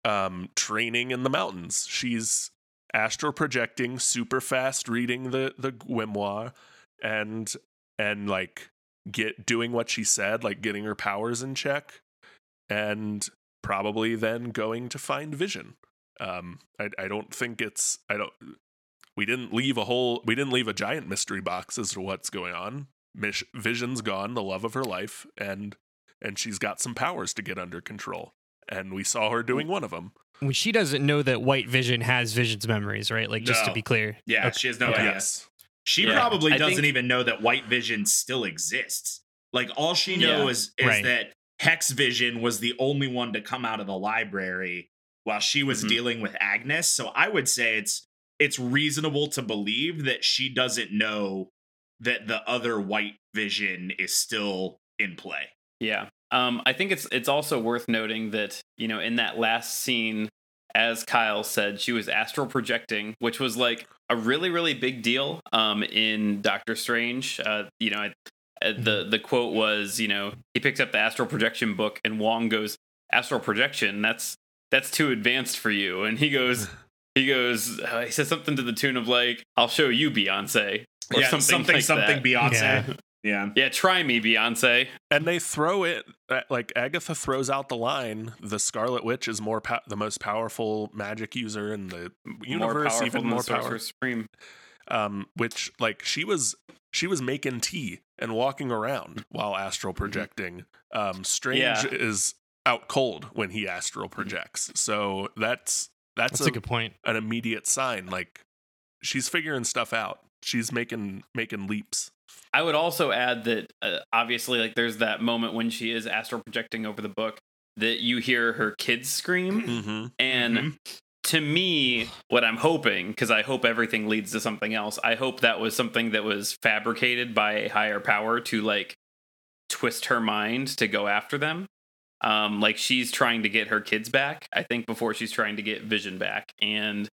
Speaker 2: um, training in the mountains. She's astral projecting super fast, reading the the grimoire, and and like get doing what she said, like getting her powers in check, and probably then going to find Vision. Um, I I don't think it's I don't. We didn't leave a whole. We didn't leave a giant mystery box as to what's going on. Mish- Vision's gone, the love of her life, and and she's got some powers to get under control. And we saw her doing one of them.
Speaker 4: When she doesn't know that White Vision has Vision's memories, right? Like just to be clear.
Speaker 1: Yeah,
Speaker 4: Okay.
Speaker 1: she has no
Speaker 4: Okay.
Speaker 1: idea.
Speaker 2: Yes.
Speaker 1: She
Speaker 3: Yeah,
Speaker 1: probably
Speaker 3: I
Speaker 1: doesn't
Speaker 3: think-
Speaker 1: even know that White Vision still exists. Like all she
Speaker 3: Yeah.
Speaker 1: knows is
Speaker 4: Right.
Speaker 1: that Hex Vision was the only one to come out of the library while she was
Speaker 3: Mhm.
Speaker 1: dealing with Agnes. So I would say it's it's reasonable to believe that she doesn't know that the other White Vision is still in play.
Speaker 3: Yeah. Um, I think it's it's also worth noting that, you know, in that last scene, as Kyle said, she was astral projecting, which was like a really, really big deal um, in Doctor Strange. Uh, you know, I, uh, the the quote was, you know, he picks up the astral projection book and Wong goes, Astral projection, that's that's too advanced for you. And he goes, [LAUGHS] he goes, uh, he says something to the tune of like, I'll show you Beyonce. Or
Speaker 1: yeah,
Speaker 3: something,
Speaker 1: something,
Speaker 3: like
Speaker 1: something
Speaker 3: that.
Speaker 1: Beyonce.
Speaker 4: Yeah. [LAUGHS]
Speaker 1: Yeah.
Speaker 3: Yeah, try me, Beyonce.
Speaker 2: And they throw it uh, like Agatha throws out the line. The Scarlet Witch is more po- the most powerful magic user in the universe,
Speaker 3: powerful
Speaker 2: even more
Speaker 3: powerful.
Speaker 2: power.
Speaker 3: Supreme.
Speaker 2: um, which like she was she was making tea and walking around while astral projecting. Um, Strange
Speaker 3: Yeah.
Speaker 2: is out cold when he astral projects, so that's that's,
Speaker 4: That's
Speaker 2: a,
Speaker 4: a good point.
Speaker 2: an immediate sign. Like she's figuring stuff out. She's making making leaps.
Speaker 3: I would also add that uh, obviously, like, there's that moment when she is astral projecting over the book that you hear her kids scream,
Speaker 2: Mm-hmm.
Speaker 3: and
Speaker 1: Mhm.
Speaker 3: to me, what I'm hoping, because I hope everything leads to something else, I hope that was something that was fabricated by a higher power to like twist her mind to go after them. Um, like she's trying to get her kids back, I think, before she's trying to get Vision back. And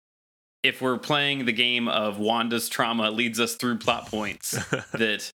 Speaker 3: if we're playing the game of Wanda's trauma leads us through plot points, [LAUGHS] that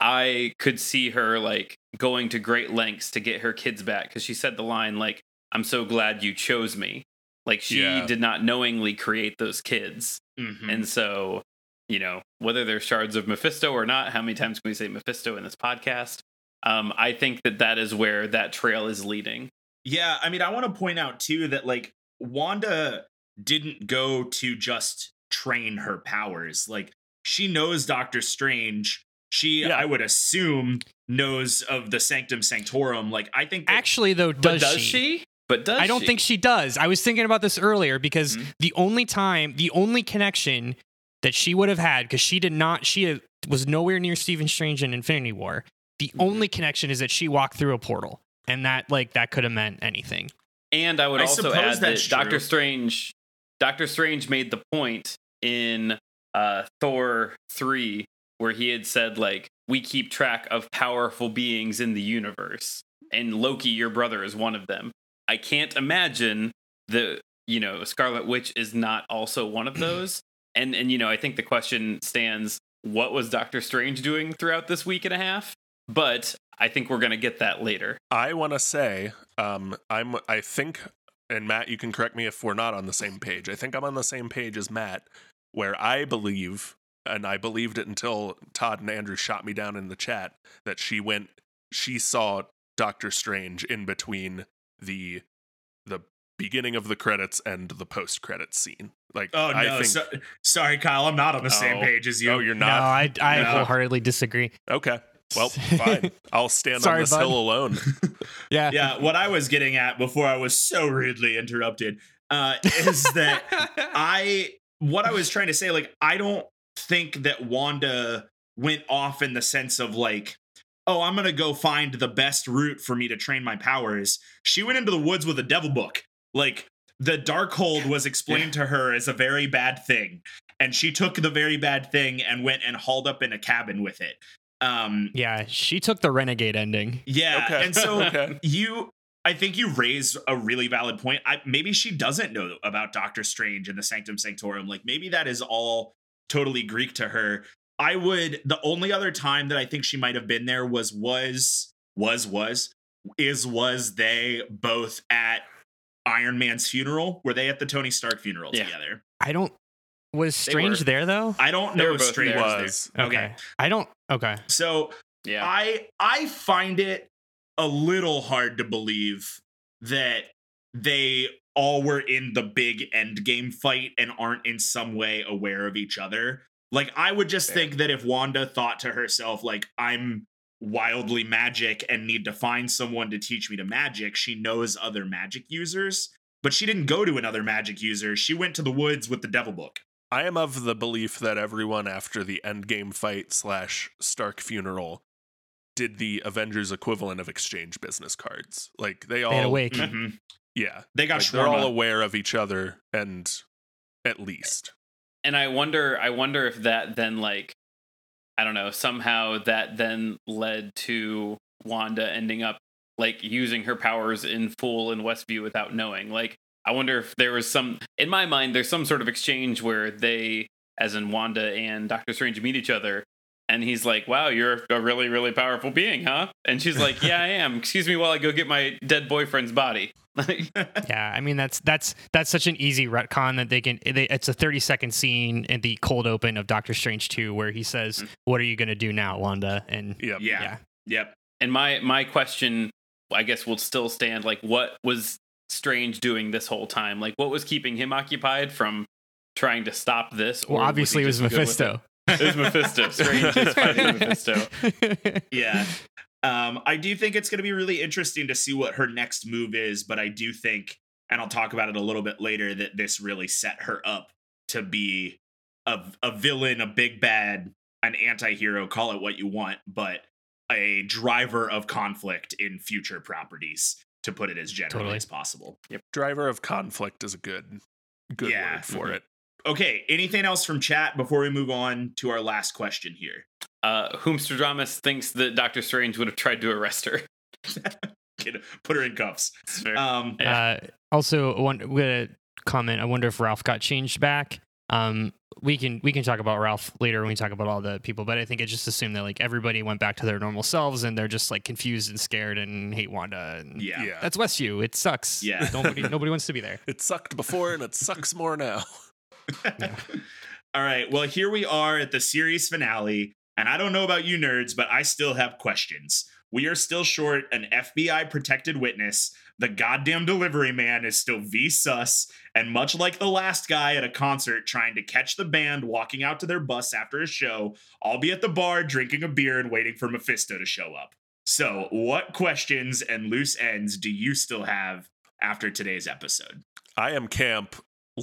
Speaker 3: I could see her like going to great lengths to get her kids back because she said the line like I'm so glad you chose me. Like she
Speaker 2: Yeah.
Speaker 3: did not knowingly create those kids.
Speaker 1: Mhm.
Speaker 3: And so, you know, whether they're shards of Mephisto or not, how many times can we say Mephisto in this podcast? Um, I think that that is where that trail is leading.
Speaker 1: Yeah, I mean, I want to point out too that like Wanda didn't go to just train her powers. Like she knows Doctor Strange. She,
Speaker 2: Yeah.
Speaker 1: I would assume, knows of the Sanctum Sanctorum. Like I think that-
Speaker 4: Actually, though, does,
Speaker 3: does she? But does
Speaker 4: I don't
Speaker 3: she?
Speaker 4: think she does. I was thinking about this earlier because
Speaker 3: Mhm.
Speaker 4: the only time, the only connection that she would have had, because she did not, she was nowhere near Stephen Strange in Infinity War. The
Speaker 3: Mhm.
Speaker 4: only connection is that she walked through a portal, and that like that could have meant anything.
Speaker 3: And I would
Speaker 1: I
Speaker 3: also add that
Speaker 1: that's
Speaker 3: Doctor. Strange, Doctor Strange made the point in uh, Thor three where he had said like we keep track of powerful beings in the universe, and Loki, your brother, is one of them. I can't imagine the you know Scarlet Witch is not also one of [CLEARS THROAT] those. And and you know I think the question stands: What was Doctor Strange doing throughout this week and a half? But I think we're gonna get that later.
Speaker 2: I want to say, um, I'm. I think and Matt, you can correct me if we're not on the same page. I think I'm on the same page as Matt, where I believe, and I believed it until Todd and Andrew shot me down in the chat, that she went, she saw Doctor Strange in between the the beginning of the credits and the post credits scene. Like,
Speaker 1: Oh
Speaker 2: I
Speaker 1: no!
Speaker 2: think,
Speaker 1: so- sorry, Kyle. I'm not on the same
Speaker 2: Oh.
Speaker 1: page as you.
Speaker 2: oh, you're
Speaker 4: no,
Speaker 2: not.
Speaker 4: I I
Speaker 1: No.
Speaker 4: wholeheartedly disagree.
Speaker 2: okay. Well, [LAUGHS] fine. I'll stand
Speaker 4: Sorry,
Speaker 2: on this
Speaker 4: bud.
Speaker 2: hill alone. [LAUGHS]
Speaker 4: Yeah.
Speaker 1: yeah, what I was getting at before I was so rudely interrupted uh, is that [LAUGHS] I what I was trying to say, like, I don't think that Wanda went off in the sense of like, oh, I'm gonna go find the best route for me to train my powers. She went into the woods with a devil book. Like the Darkhold was explained to her as a very bad thing, and she took the very bad thing and went and hauled up in a cabin with it. Um,
Speaker 4: Yeah, she took the renegade ending.
Speaker 1: yeah,
Speaker 2: Okay.
Speaker 1: and so [LAUGHS]
Speaker 2: okay.
Speaker 1: you i think you raise a really valid point I, maybe she doesn't know about doctor strange and the sanctum sanctorum like maybe that is all totally greek to her i would the only other time that i think she might have been there was was was was is was they both at iron man's funeral were they at the tony stark funeral
Speaker 3: Yeah.
Speaker 1: together
Speaker 4: I don't. Was Strange
Speaker 3: were.
Speaker 4: there though?
Speaker 1: i don't know
Speaker 3: were
Speaker 1: if strange
Speaker 3: there.
Speaker 1: was
Speaker 2: Was.
Speaker 1: there okay
Speaker 4: I don't. Okay.
Speaker 1: so
Speaker 3: yeah.
Speaker 1: I I find it a little hard to believe that they all were in the big end game fight and aren't in some way aware of each other. Like I would just
Speaker 3: Fair.
Speaker 1: think that if Wanda thought to herself like I'm wildly magic and need to find someone to teach me to magic, she knows other magic users, but she didn't go to another magic user. She went to the woods with the devil book.
Speaker 2: I am of the belief that everyone after the Endgame fight slash Stark funeral did the Avengers equivalent of exchange business cards. Like they all,
Speaker 4: They had a wake.
Speaker 1: Mhm.
Speaker 2: yeah,
Speaker 1: They got
Speaker 2: like, they're all aware of each other, and at least
Speaker 3: and I wonder I wonder if that then like I don't know, somehow that then led to Wanda ending up like using her powers in full in Westview without knowing. Like I wonder if there was some in my mind there's some sort of exchange where they as in Wanda and Doctor Strange meet each other and he's like, "Wow, you're a really really powerful being, huh?" And she's like, [LAUGHS] "Yeah, I am. Excuse me while I go get my dead boyfriend's body." [LAUGHS]
Speaker 4: Yeah, I mean that's that's that's such an easy retcon that they can. They, it's a thirty second scene in the cold open of Doctor Strange two where he says, mm. "What are you gonna do now, Wanda?" And
Speaker 2: yeah,
Speaker 1: yeah.
Speaker 4: yeah,
Speaker 1: Yep.
Speaker 3: And my my question, I guess, will still stand. Like, what was Strange doing this whole time? Like, what was keeping him occupied from trying to stop this?
Speaker 4: well,
Speaker 3: or
Speaker 4: obviously it was
Speaker 3: good with
Speaker 4: Mephisto.
Speaker 3: It? It was Mephisto. Strange is fighting [LAUGHS] Mephisto.
Speaker 1: Yeah. [LAUGHS] Um, I do think it's going to be really interesting to see what her next move is, but I do think, and I'll talk about it a little bit later, that this really set her up to be a, a villain, a big bad, an anti hero, call it what you want, but a driver of conflict in future properties, to put it as generally
Speaker 4: Totally.
Speaker 1: as possible. Yep.
Speaker 2: Driver of conflict is a good, good
Speaker 1: Yeah.
Speaker 2: word for
Speaker 3: Mhm.
Speaker 2: it.
Speaker 1: Okay, anything else from chat before we move on to our last question here?
Speaker 3: Uh, Whomstradamus thinks that Doctor Strange would have tried to arrest her. [LAUGHS] [LAUGHS]
Speaker 1: Put her in cuffs.
Speaker 3: Fair.
Speaker 1: Um,
Speaker 3: Yeah.
Speaker 4: Uh, also, one I'm gonna comment. I wonder if Ralph got changed back. Um, we can we can talk about Ralph later when we talk about all the people, but I think it's just assumed that like everybody went back to their normal selves and they're just like confused and scared and hate Wanda. And
Speaker 1: yeah.
Speaker 2: Yeah,
Speaker 4: that's Westview. It sucks.
Speaker 1: Yeah. [LAUGHS]
Speaker 4: nobody [LAUGHS] nobody wants to be there.
Speaker 2: it sucked before and it sucks more now. [LAUGHS]
Speaker 1: All right. Well, here we are at the series finale. And I don't know about you nerds, but I still have questions. We are still short an FBI protected witness. The goddamn delivery man is still V sus. And much like the last guy at a concert trying to catch the band walking out to their bus after a show, I'll be at the bar drinking a beer and waiting for Mephisto to show up. So, what questions and loose ends do you still have after today's episode?
Speaker 2: I am camp.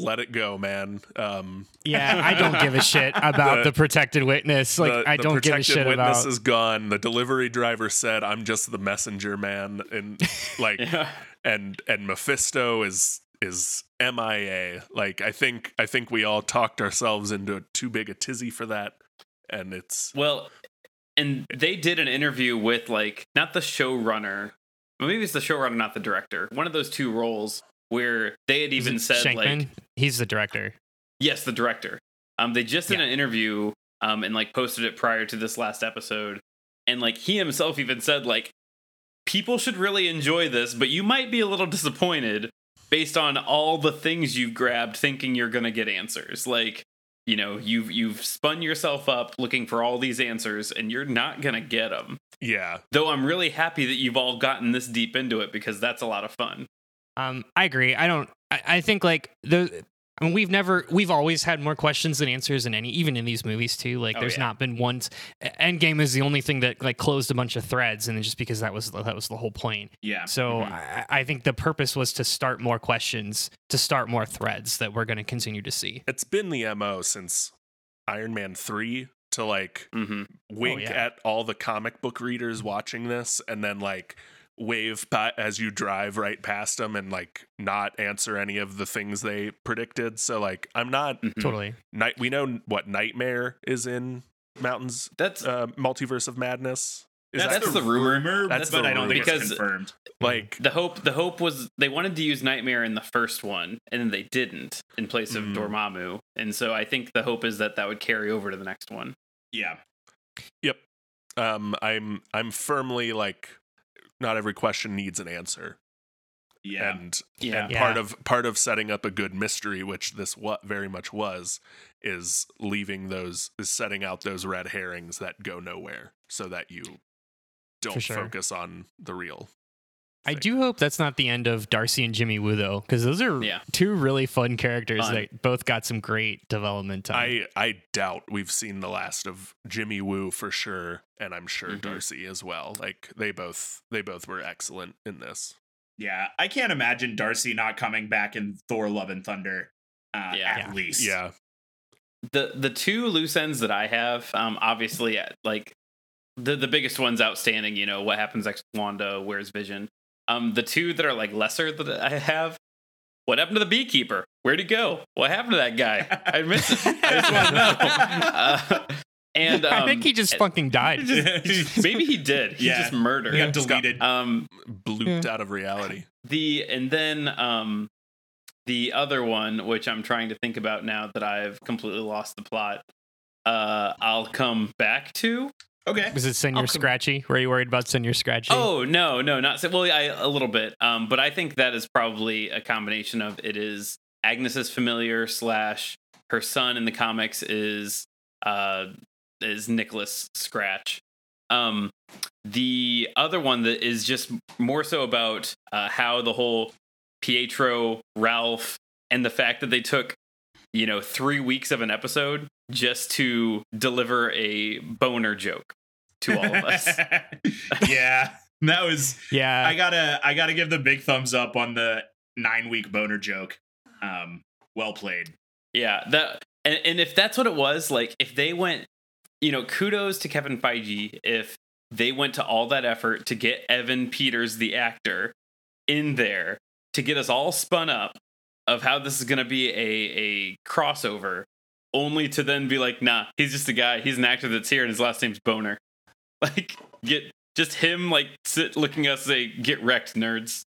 Speaker 2: Let it go, man. Um,
Speaker 4: Yeah, I don't give a shit [LAUGHS] about
Speaker 2: The-
Speaker 4: the, protected witness. Like
Speaker 2: the,
Speaker 4: I don't give a
Speaker 2: protected
Speaker 4: shit
Speaker 2: witness
Speaker 4: about.
Speaker 2: is gone. The delivery driver said, "I'm just the messenger man," and [LAUGHS] like,
Speaker 3: yeah.
Speaker 2: and and Mephisto is is MIA. Like, I think I think we all talked ourselves into too big a tizzy for that, and it's
Speaker 3: Well, and they did an interview with like not the showrunner, well, maybe it's the showrunner, not the director. One of those two roles where they had even said
Speaker 4: Shakman?
Speaker 3: like,
Speaker 4: he's the director.
Speaker 3: yes, the director. Um, they just did
Speaker 4: Yeah.
Speaker 3: an interview um and like posted it prior to this last episode, and like he himself even said like people should really enjoy this, but you might be a little disappointed based on all the things you've grabbed thinking you're going to get answers. Like, you know, you've you've spun yourself up looking for all these answers and you're not going to get them.
Speaker 2: Yeah.
Speaker 3: Though I'm really happy that you've all gotten this deep into it because that's a lot of fun.
Speaker 4: Um, I agree. I don't. I, I think like the. I mean, we've never, we've always had more questions than answers in any, even in these movies too. Like,
Speaker 3: Oh,
Speaker 4: there's
Speaker 3: yeah.
Speaker 4: not been one. Endgame is the only thing that like closed a bunch of threads, and just because that was that was the whole point.
Speaker 1: Yeah.
Speaker 4: So
Speaker 3: Mhm.
Speaker 4: I, I think the purpose was to start more questions, to start more threads that we're going to continue to see.
Speaker 2: It's been the MO since Iron Man 3 to like
Speaker 3: hmm
Speaker 2: wink
Speaker 4: yeah.
Speaker 2: at all the comic book readers watching this and then like wave pa- as you drive right past them and like not answer any of the things they predicted. So like I'm not
Speaker 3: Mm-hmm.
Speaker 4: Totally.
Speaker 2: night we know what nightmare is in Mountains
Speaker 3: That's
Speaker 2: uh, Multiverse of Madness. Is
Speaker 3: That's
Speaker 2: that
Speaker 3: the rumor.
Speaker 1: rumor,
Speaker 2: That's
Speaker 1: but
Speaker 2: the
Speaker 1: I don't think
Speaker 3: rumor.
Speaker 1: it's
Speaker 3: Because-
Speaker 1: confirmed.
Speaker 2: like
Speaker 3: the hope. The hope was they wanted to use Nightmare in the first one, and then they didn't in place of
Speaker 2: Mm.
Speaker 3: Dormammu. And so I think the hope is that that would carry over to the next one.
Speaker 1: Yeah. Yep.
Speaker 2: Um I'm I'm firmly like not every question needs an answer.
Speaker 1: Yeah.
Speaker 2: And
Speaker 3: Yeah.
Speaker 2: and
Speaker 4: Yeah.
Speaker 2: part of part of setting up a good mystery which this what very much was is leaving those is setting out those red herrings that go nowhere so that you don't
Speaker 4: sure.
Speaker 2: focus on the real
Speaker 4: I do hope that's not the end of Darcy and Jimmy Woo though, because those are
Speaker 3: Yeah.
Speaker 4: two really fun characters
Speaker 3: Fun.
Speaker 4: that both got some great development time.
Speaker 2: I I doubt we've seen the last of Jimmy Woo for sure and I'm sure
Speaker 3: Mhm.
Speaker 2: Darcy as well like they both they both were excellent in this
Speaker 1: Yeah. I can't imagine Darcy not coming back in Thor Love and Thunder. Uh,
Speaker 3: Yeah.
Speaker 1: at
Speaker 4: Yeah.
Speaker 1: least.
Speaker 2: yeah
Speaker 3: the the two loose ends that I have, um, obviously, uh, like the the biggest ones outstanding. You know, what happens next? with Wanda, where's Vision? Um, the two that are like lesser that I have. What happened to the beekeeper? Where'd he go? What happened to that guy? I miss it. I just want to know. [LAUGHS] Uh, and um,
Speaker 4: I think he just fucking died.
Speaker 3: maybe he did. He
Speaker 1: Yeah.
Speaker 3: just murdered.
Speaker 1: He got deleted.
Speaker 3: Um,
Speaker 2: blooped out of reality
Speaker 3: the and then um the other one which i'm trying to think about now that i've completely lost the plot uh i'll come back to
Speaker 1: okay.
Speaker 4: Was it Senor
Speaker 3: I'll come-
Speaker 4: Scratchy? Were you worried about Senor Scratchy?
Speaker 3: oh no no not so well I, a little bit um but i think that is probably a combination of it is agnes's familiar slash her son in the comics is uh is nicholas scratch um the other one that is just more so about uh, how the whole Pietro, Ralph, and the fact that they took, you know, three weeks of an episode just to deliver a boner joke to all of us. [LAUGHS]
Speaker 1: yeah. That was
Speaker 4: yeah.
Speaker 1: I gotta I gotta give the big thumbs up on the nine week boner joke. Um well played.
Speaker 3: yeah, that and, and if that's what it was, like if they went, you know, kudos to Kevin Feige if they went to all that effort to get Evan Peters, the actor, in there to get us all spun up of how this is going to be a a crossover, only to then be like, nah, he's just a guy. He's an actor that's here, and his last name's Boner. [LAUGHS] Like, get just him like sit looking at us say, get wrecked, nerds.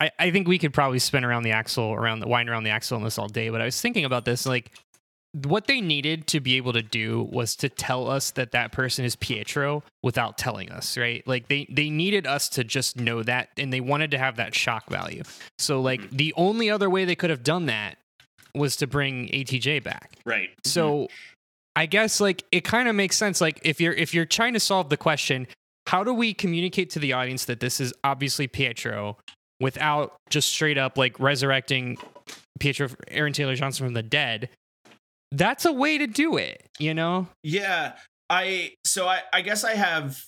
Speaker 4: I, I think we could probably spin around the axle, around the wind around the axle on this all day. But I was thinking about this, like what they needed to be able to do was to tell us that that person is Pietro without telling us, right? Like they they needed us to just know that, and they wanted to have that shock value. So like mm. the only other way they could have done that was to bring ATJ back.
Speaker 1: Right.
Speaker 4: So I guess like it kind of makes sense. Like if you're if you're trying to solve the question, how do we communicate to the audience that this is obviously Pietro without just straight up like resurrecting Pietro Aaron Taylor Johnson from the dead? That's a way to do it, you know?
Speaker 1: Yeah. I so I I guess I have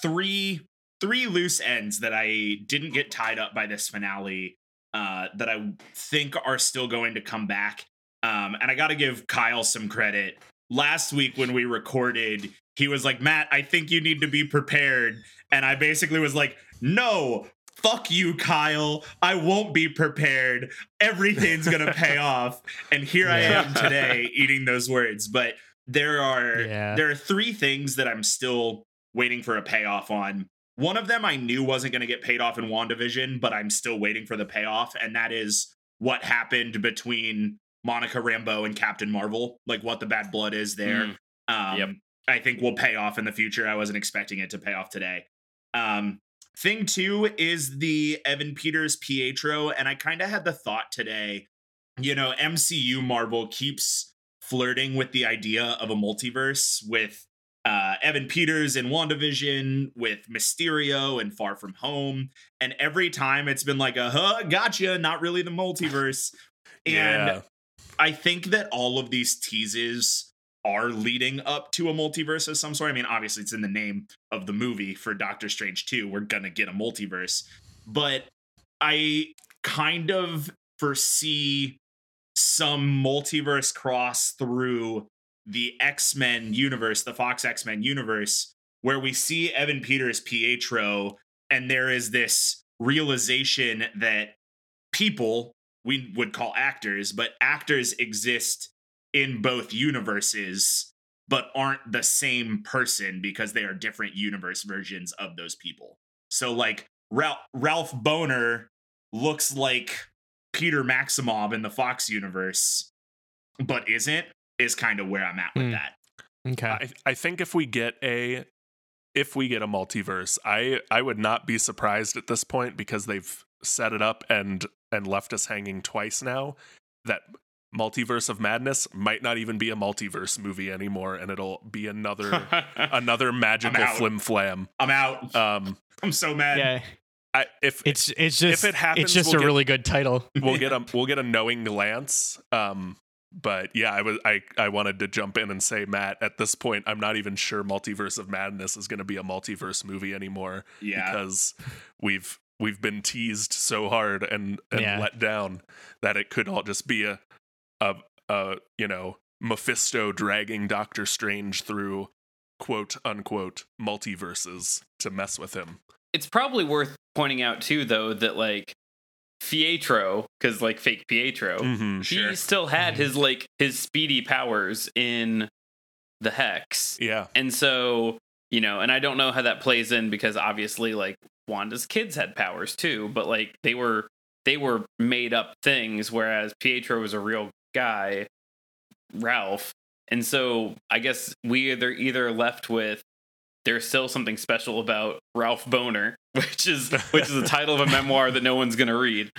Speaker 1: three three loose ends that I didn't get tied up by this finale uh that I think are still going to come back. Um and I got to give Kyle some credit. Last week when we recorded, he was like, "Matt, I think you need to be prepared." And I basically was like, "No, fuck you, Kyle. I won't be prepared. Everything's going to pay [LAUGHS] off." And here I am today eating those words. But there are
Speaker 4: Yeah.
Speaker 1: there are three things that I'm still waiting for a payoff on. One of them I knew wasn't going to get paid off in WandaVision, but I'm still waiting for the payoff, and that is what happened between Monica Rambeau and Captain Marvel, like what the bad blood is there.
Speaker 3: Mm.
Speaker 1: Um,
Speaker 3: Yep.
Speaker 1: I think will pay off in the future. I wasn't expecting it to pay off today. Um, thing two is the Evan Peters Pietro, and I kind of had the thought today, you know, MCU Marvel keeps flirting with the idea of a multiverse with uh, Evan Peters in WandaVision, with Mysterio and Far From Home, and every time it's been like a huh, gotcha, not really the multiverse. [LAUGHS] And
Speaker 2: yeah.
Speaker 1: I think that all of these teases are leading up to a multiverse of some sort. I mean, obviously, it's in the name of the movie for Doctor Strange 2. We're going to get a multiverse. But I kind of foresee some multiverse cross through the X Men universe, the Fox X Men universe, where we see Evan Peters Pietro, and there is this realization that people, we would call actors, but actors exist in both universes but aren't the same person because they are different universe versions of those people. So like Ralph, Ralph Boner looks like Peter Maximoff in the Fox universe but isn't is kind of where I'm at with
Speaker 4: Hmm.
Speaker 1: that.
Speaker 4: Okay.
Speaker 2: I, I think if we get a if we get a multiverse, I I would not be surprised at this point because they've set it up and and left us hanging twice now that multiverse of madness might not even be a multiverse movie anymore and it'll be another [LAUGHS] another magical flim flam
Speaker 1: I'm out.
Speaker 2: um [LAUGHS]
Speaker 1: I'm so mad.
Speaker 4: yeah.
Speaker 2: I, if
Speaker 4: It's it's just if
Speaker 2: it happens,
Speaker 4: it's just
Speaker 2: we'll
Speaker 4: a
Speaker 2: get-
Speaker 4: really good title.
Speaker 2: we'll get [LAUGHS] a we'll get a knowing glance um but yeah i was i i wanted to jump in and say matt at this point i'm not even sure multiverse of madness is going to be a multiverse movie anymore
Speaker 1: Yeah.
Speaker 2: because we've we've been teased so hard and and
Speaker 4: Yeah.
Speaker 2: let down that it could all just be a a a you know mephisto dragging doctor strange through quote unquote multiverses to mess with him
Speaker 3: it's probably worth pointing out too, though, that like Pietro, because like fake Pietro,
Speaker 2: Mhm.
Speaker 3: he
Speaker 1: Sure.
Speaker 3: still had
Speaker 4: Mhm.
Speaker 3: his like his speedy powers in the hex,
Speaker 2: yeah
Speaker 3: and so you know, and I don't know how that plays in because obviously like Wanda's kids had powers too, but like they were they were made up things, whereas Pietro was a real guy, Ralph, and so I guess we either either left with there's still something special about Ralph Boner, [LAUGHS] which is which is the title of a memoir that no one's gonna read,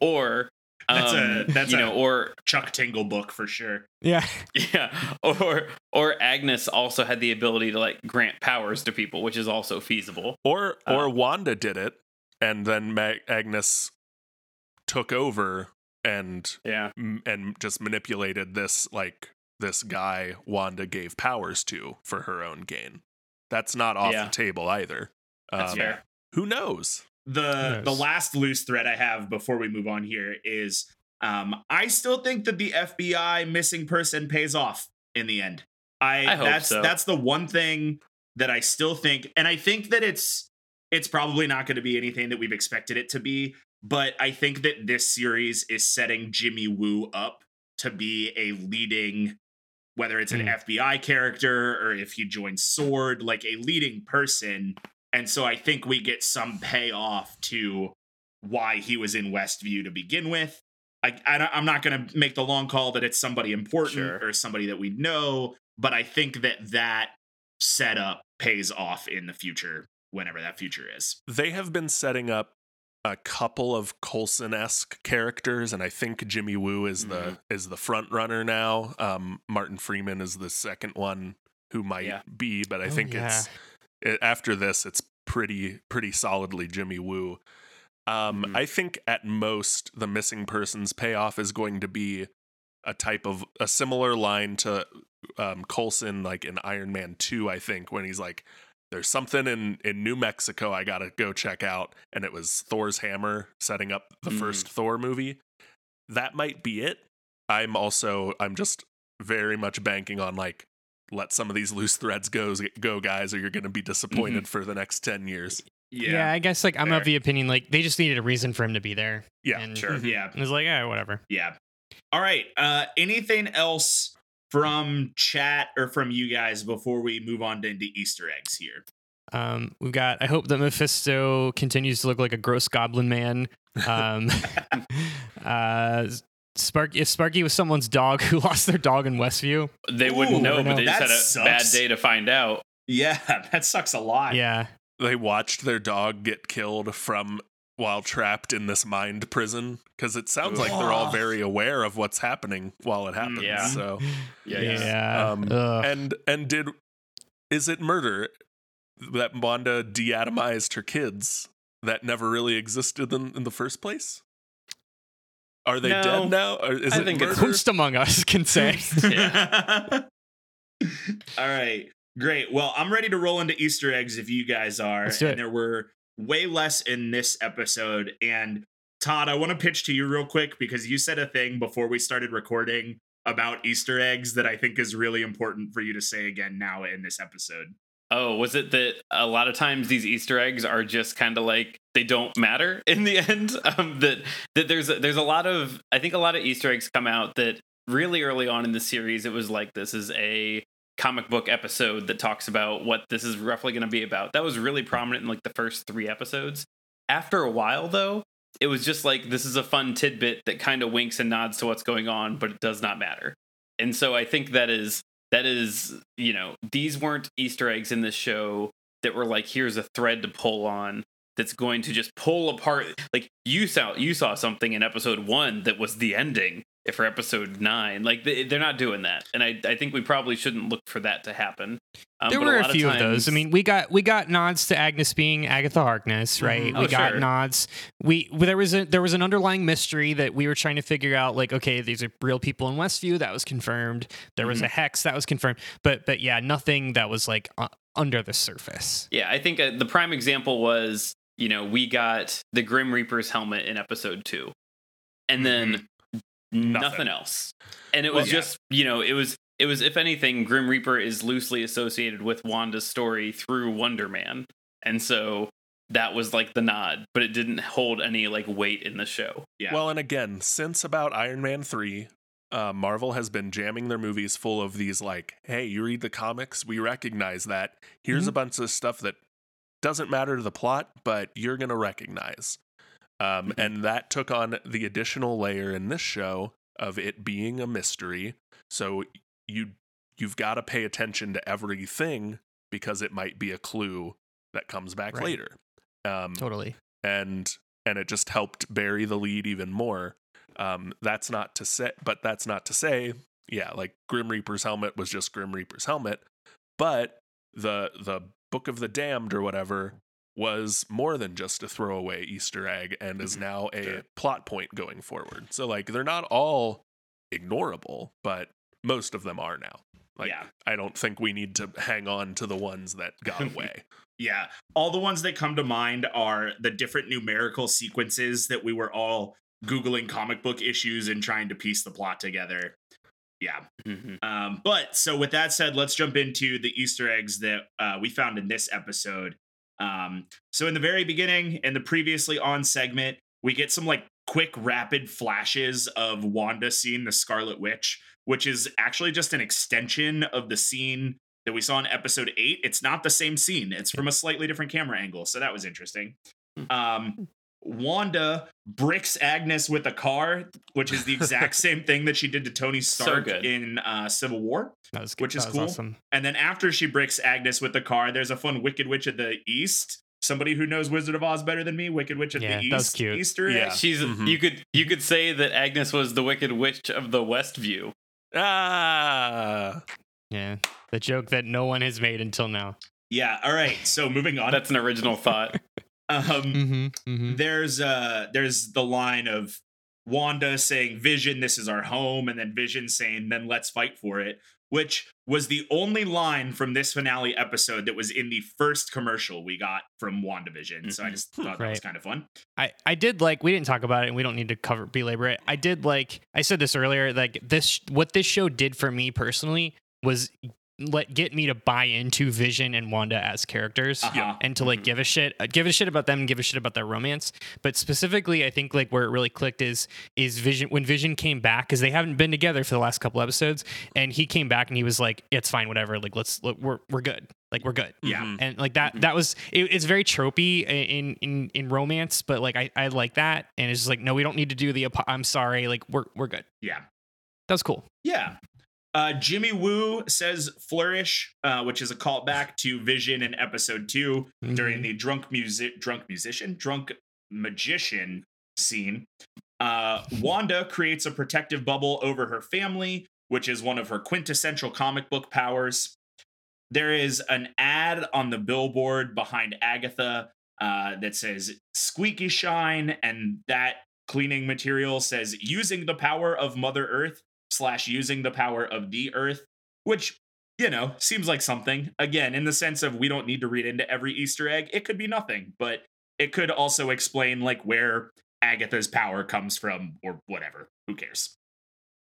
Speaker 3: or
Speaker 1: That's a-
Speaker 3: um,
Speaker 1: that's
Speaker 3: you
Speaker 1: a-
Speaker 3: know, or
Speaker 1: Chuck Tingle book for sure.
Speaker 4: Yeah. [LAUGHS]
Speaker 3: yeah, or or Agnes also had the ability to like grant powers to people, which is also feasible.
Speaker 2: Or or
Speaker 3: Uh,
Speaker 2: Wanda did it, and then Ma- Agnes took over and
Speaker 3: Yeah,
Speaker 2: m- and just manipulated this like this guy Wanda gave powers to for her own gain. That's not off
Speaker 3: Yeah.
Speaker 2: the table either.
Speaker 3: that's
Speaker 2: Um,
Speaker 3: fair.
Speaker 2: Who knows?
Speaker 1: the
Speaker 4: Yes.
Speaker 1: the last loose thread I have before we move on here is um I still think that the FBI missing person pays off in the end. I,
Speaker 3: I hope
Speaker 1: that's
Speaker 3: so.
Speaker 1: that's the one thing that I still think and I think that it's it's probably not going to be anything that we've expected it to be, but I think that this series is setting Jimmy Woo up to be a leading whether it's an
Speaker 4: Hmm.
Speaker 1: FBI character or if he joins Sword, like a leading person and so I think we get some payoff to why he was in Westview to begin with. I, I am not going to make the long call that it's somebody important
Speaker 3: Sure.
Speaker 1: or somebody that we know, but I think that that setup pays off in the future, whenever that future is.
Speaker 2: They have been setting up a couple of Coulson esque characters, and I think Jimmy Woo is the is the front runner now. Um, Martin Freeman is the second one who might
Speaker 3: Yeah.
Speaker 2: be, but I
Speaker 4: Oh,
Speaker 2: think
Speaker 4: yeah.
Speaker 2: it's it, after this, it's pretty pretty solidly Jimmy Woo. Um,
Speaker 3: Mhm.
Speaker 2: I think at most the missing persons payoff is going to be a type of a similar line to um, Coulson, like in Iron Man Two. I think when he's like, "There's something in in New Mexico I gotta go check out," and it was Thor's hammer setting up the
Speaker 3: Mhm.
Speaker 2: first Thor movie. That might be it. I'm also I'm just very much banking on like let some of these loose threads go go guys or you're going to be disappointed for the next 10 years.
Speaker 4: Yeah. I guess like I'm
Speaker 1: fair.
Speaker 4: of the opinion like they just needed a reason for him to be there.
Speaker 2: Yeah,
Speaker 4: and
Speaker 3: sure.
Speaker 1: Yeah.
Speaker 4: It was like, yeah, whatever.
Speaker 1: Yeah. All right. Uh anything else from chat or from you guys before we move on to into Easter eggs here?
Speaker 4: Um, we've got. I hope that Mephisto continues to look like a gross goblin man. Um, [LAUGHS] [LAUGHS] uh, Sparky. If Sparky was someone's dog [LAUGHS] who lost their dog in Westview,
Speaker 3: They wouldn't
Speaker 1: Ooh,
Speaker 3: know, but they just had
Speaker 1: That
Speaker 3: a bad day to find out.
Speaker 1: Yeah, [LAUGHS] that sucks a lot.
Speaker 4: yeah.
Speaker 2: they watched their dog get killed from while trapped in this mind prison because it sounds like they're all very aware of what's happening while it happens.
Speaker 3: Yeah.
Speaker 2: So [LAUGHS]
Speaker 3: Yeah,
Speaker 4: Yeah.
Speaker 2: Um, and and did is it murder that Wanda deatomized her kids that never really existed in, in the first place? Are they
Speaker 3: No.
Speaker 2: dead now? Or is
Speaker 3: I
Speaker 2: it
Speaker 3: think it's-
Speaker 2: murder?
Speaker 4: Among us can say. [LAUGHS]
Speaker 1: All right. Great. Well, I'm ready to roll into Easter eggs if you guys are.
Speaker 4: Let's do
Speaker 1: and there were way less in this episode. And Todd, I want to pitch to you real quick because you said a thing before we started recording about Easter eggs that I think is really important for you to say again now in this episode.
Speaker 3: Oh, was it that a lot of times these Easter eggs are just kind of like they don't matter [LAUGHS] in the end? Um, that that there's a, there's a lot of I think a lot of Easter eggs come out that really early on in the series it was like this is a comic book episode that talks about what this is roughly going to be about. That was really prominent in like the first three episodes. After a while, though, it was just like this is a fun tidbit that kind of winks and nods to what's going on, but it does not matter. And so I think that is that is you know these weren't easter eggs in this show that were like here's a thread to pull on that's going to just pull apart like you saw you saw something in episode one that was the ending for episode nine like they, they're not doing that and I, I think we probably shouldn't look for that to happen um,
Speaker 4: there were a
Speaker 3: lot
Speaker 4: few of, those. I mean, we got we got nods to Agnes being Agatha Harkness, right?
Speaker 3: Mhm.
Speaker 4: We
Speaker 3: Oh,
Speaker 4: got
Speaker 3: sure.
Speaker 4: nods. We there was a there was an underlying mystery that we were trying to figure out. Like, okay, these are real people in Westview. That was confirmed. There was
Speaker 3: Mhm.
Speaker 4: a hex that was confirmed. But but yeah, nothing that was like uh, under the surface.
Speaker 3: Yeah, I think uh, the prime example was, you know, we got the Grim Reaper's helmet in episode two, and then nothing.
Speaker 2: Nothing.
Speaker 3: else. And it
Speaker 1: Well,
Speaker 3: was
Speaker 1: yeah.
Speaker 3: just, you know, it was, it was, if anything, Grim Reaper is loosely associated with Wanda's story through Wonder Man, and so that was like the nod, but it didn't hold any like weight in the show.
Speaker 1: Yeah.
Speaker 2: Well, and again, since about Iron Man 3, uh, Marvel has been jamming their movies full of these, like, hey, you read the comics, we recognize that. Here's a bunch of stuff that doesn't matter to the plot, but you're going to recognize. Um,
Speaker 3: Mhm.
Speaker 2: And that took on the additional layer in this show of it being a mystery. So you you've got to pay attention to everything because it might be a clue that comes back
Speaker 4: Right.
Speaker 2: later. Um,
Speaker 4: Totally.
Speaker 2: and and it just helped bury the lead even more. Um, that's not to say, but that's not to say, yeah, like Grim Reaper's helmet was just Grim Reaper's helmet, but the the Book of the Damned or whatever was more than just a throwaway Easter egg and is
Speaker 3: Mhm.
Speaker 2: now a
Speaker 1: Sure.
Speaker 2: plot point going forward. So like they're not all ignorable, but most of them are now. Like
Speaker 1: yeah.
Speaker 2: I don't think we need to hang on to the ones that got [LAUGHS] away.
Speaker 1: Yeah. All the ones that come to mind are the different numerical sequences that we were all Googling comic book issues and trying to piece the plot together. Yeah.
Speaker 3: Mhm.
Speaker 1: Um, but so with that said, let's jump into the Easter eggs that uh, we found in this episode. Um, so in the very beginning, in the previously on segment, we get some like quick, rapid flashes of Wanda seeing the Scarlet Witch, which is actually just an extension of the scene that we saw in episode eight. It's not the same scene; it's from a slightly different camera angle. So that was interesting. Um, Wanda bricks Agnes with a car, which is the exact [LAUGHS] same thing that she did to Tony Stark
Speaker 3: good.
Speaker 1: in uh, Civil War.
Speaker 4: That was
Speaker 1: Which is
Speaker 4: that was
Speaker 1: cool.
Speaker 4: Awesome.
Speaker 1: And then after she bricks Agnes with the car, there's a fun Wicked Witch of the East. Somebody who knows Wizard of Oz better than me, Wicked Witch of
Speaker 4: Yeah,
Speaker 1: the
Speaker 4: that was
Speaker 1: East.
Speaker 4: cute.
Speaker 1: Easter egg.
Speaker 2: Yeah.
Speaker 3: She's
Speaker 2: Mhm.
Speaker 3: you could you could say that Agnes was the Wicked Witch of the West View.
Speaker 2: ah,
Speaker 4: Yeah, the joke that no one has made until now.
Speaker 1: Yeah. All right. So moving on.
Speaker 3: That's an original thought. [LAUGHS]
Speaker 1: um,
Speaker 4: Mm-hmm, mm-hmm.
Speaker 1: there's uh there's the line of Wanda saying Vision this is our home and then Vision saying then let's fight for it which was the only line from this finale episode that was in the first commercial we got from WandaVision so I
Speaker 3: Mhm.
Speaker 1: just thought that was kind of fun
Speaker 4: I, I did like we didn't talk about it and we don't need to cover belabor it. I did like I said this earlier like this what this show did for me personally was let get me to buy into Vision and Wanda as characters
Speaker 1: Uh-huh.
Speaker 4: and to like
Speaker 3: Mhm.
Speaker 4: give a shit uh, give a shit about them and give a shit about their romance. But specifically I think like where it really clicked is is Vision when Vision came back cuz they haven't been together for the last couple episodes and he came back and he was like it's fine whatever like let's look, we're we're good. Like we're good
Speaker 1: yeah
Speaker 2: Mhm.
Speaker 4: and like that
Speaker 3: Mhm.
Speaker 4: that was it, it's very tropey in in in romance but like i i like that and it's just like no we don't need to do the apo- i'm sorry like we're we're good
Speaker 1: yeah
Speaker 4: that was cool
Speaker 1: Yeah. Uh, Jimmy Woo says flourish, uh, which is a callback to Vision in episode 2 during
Speaker 4: Mhm.
Speaker 1: the drunk music, drunk musician, drunk magician scene. Uh, Wanda creates a protective bubble over her family, which is one of her quintessential comic book powers. There is an ad on the billboard behind Agatha uh, that says squeaky shine, and that cleaning material says using the power of Mother Earth slash using the power of the Earth, which, you know, seems like something. Again, in the sense of we don't need to read into every Easter egg, it could be nothing, but it could also explain like where Agatha's power comes from or whatever. Who cares?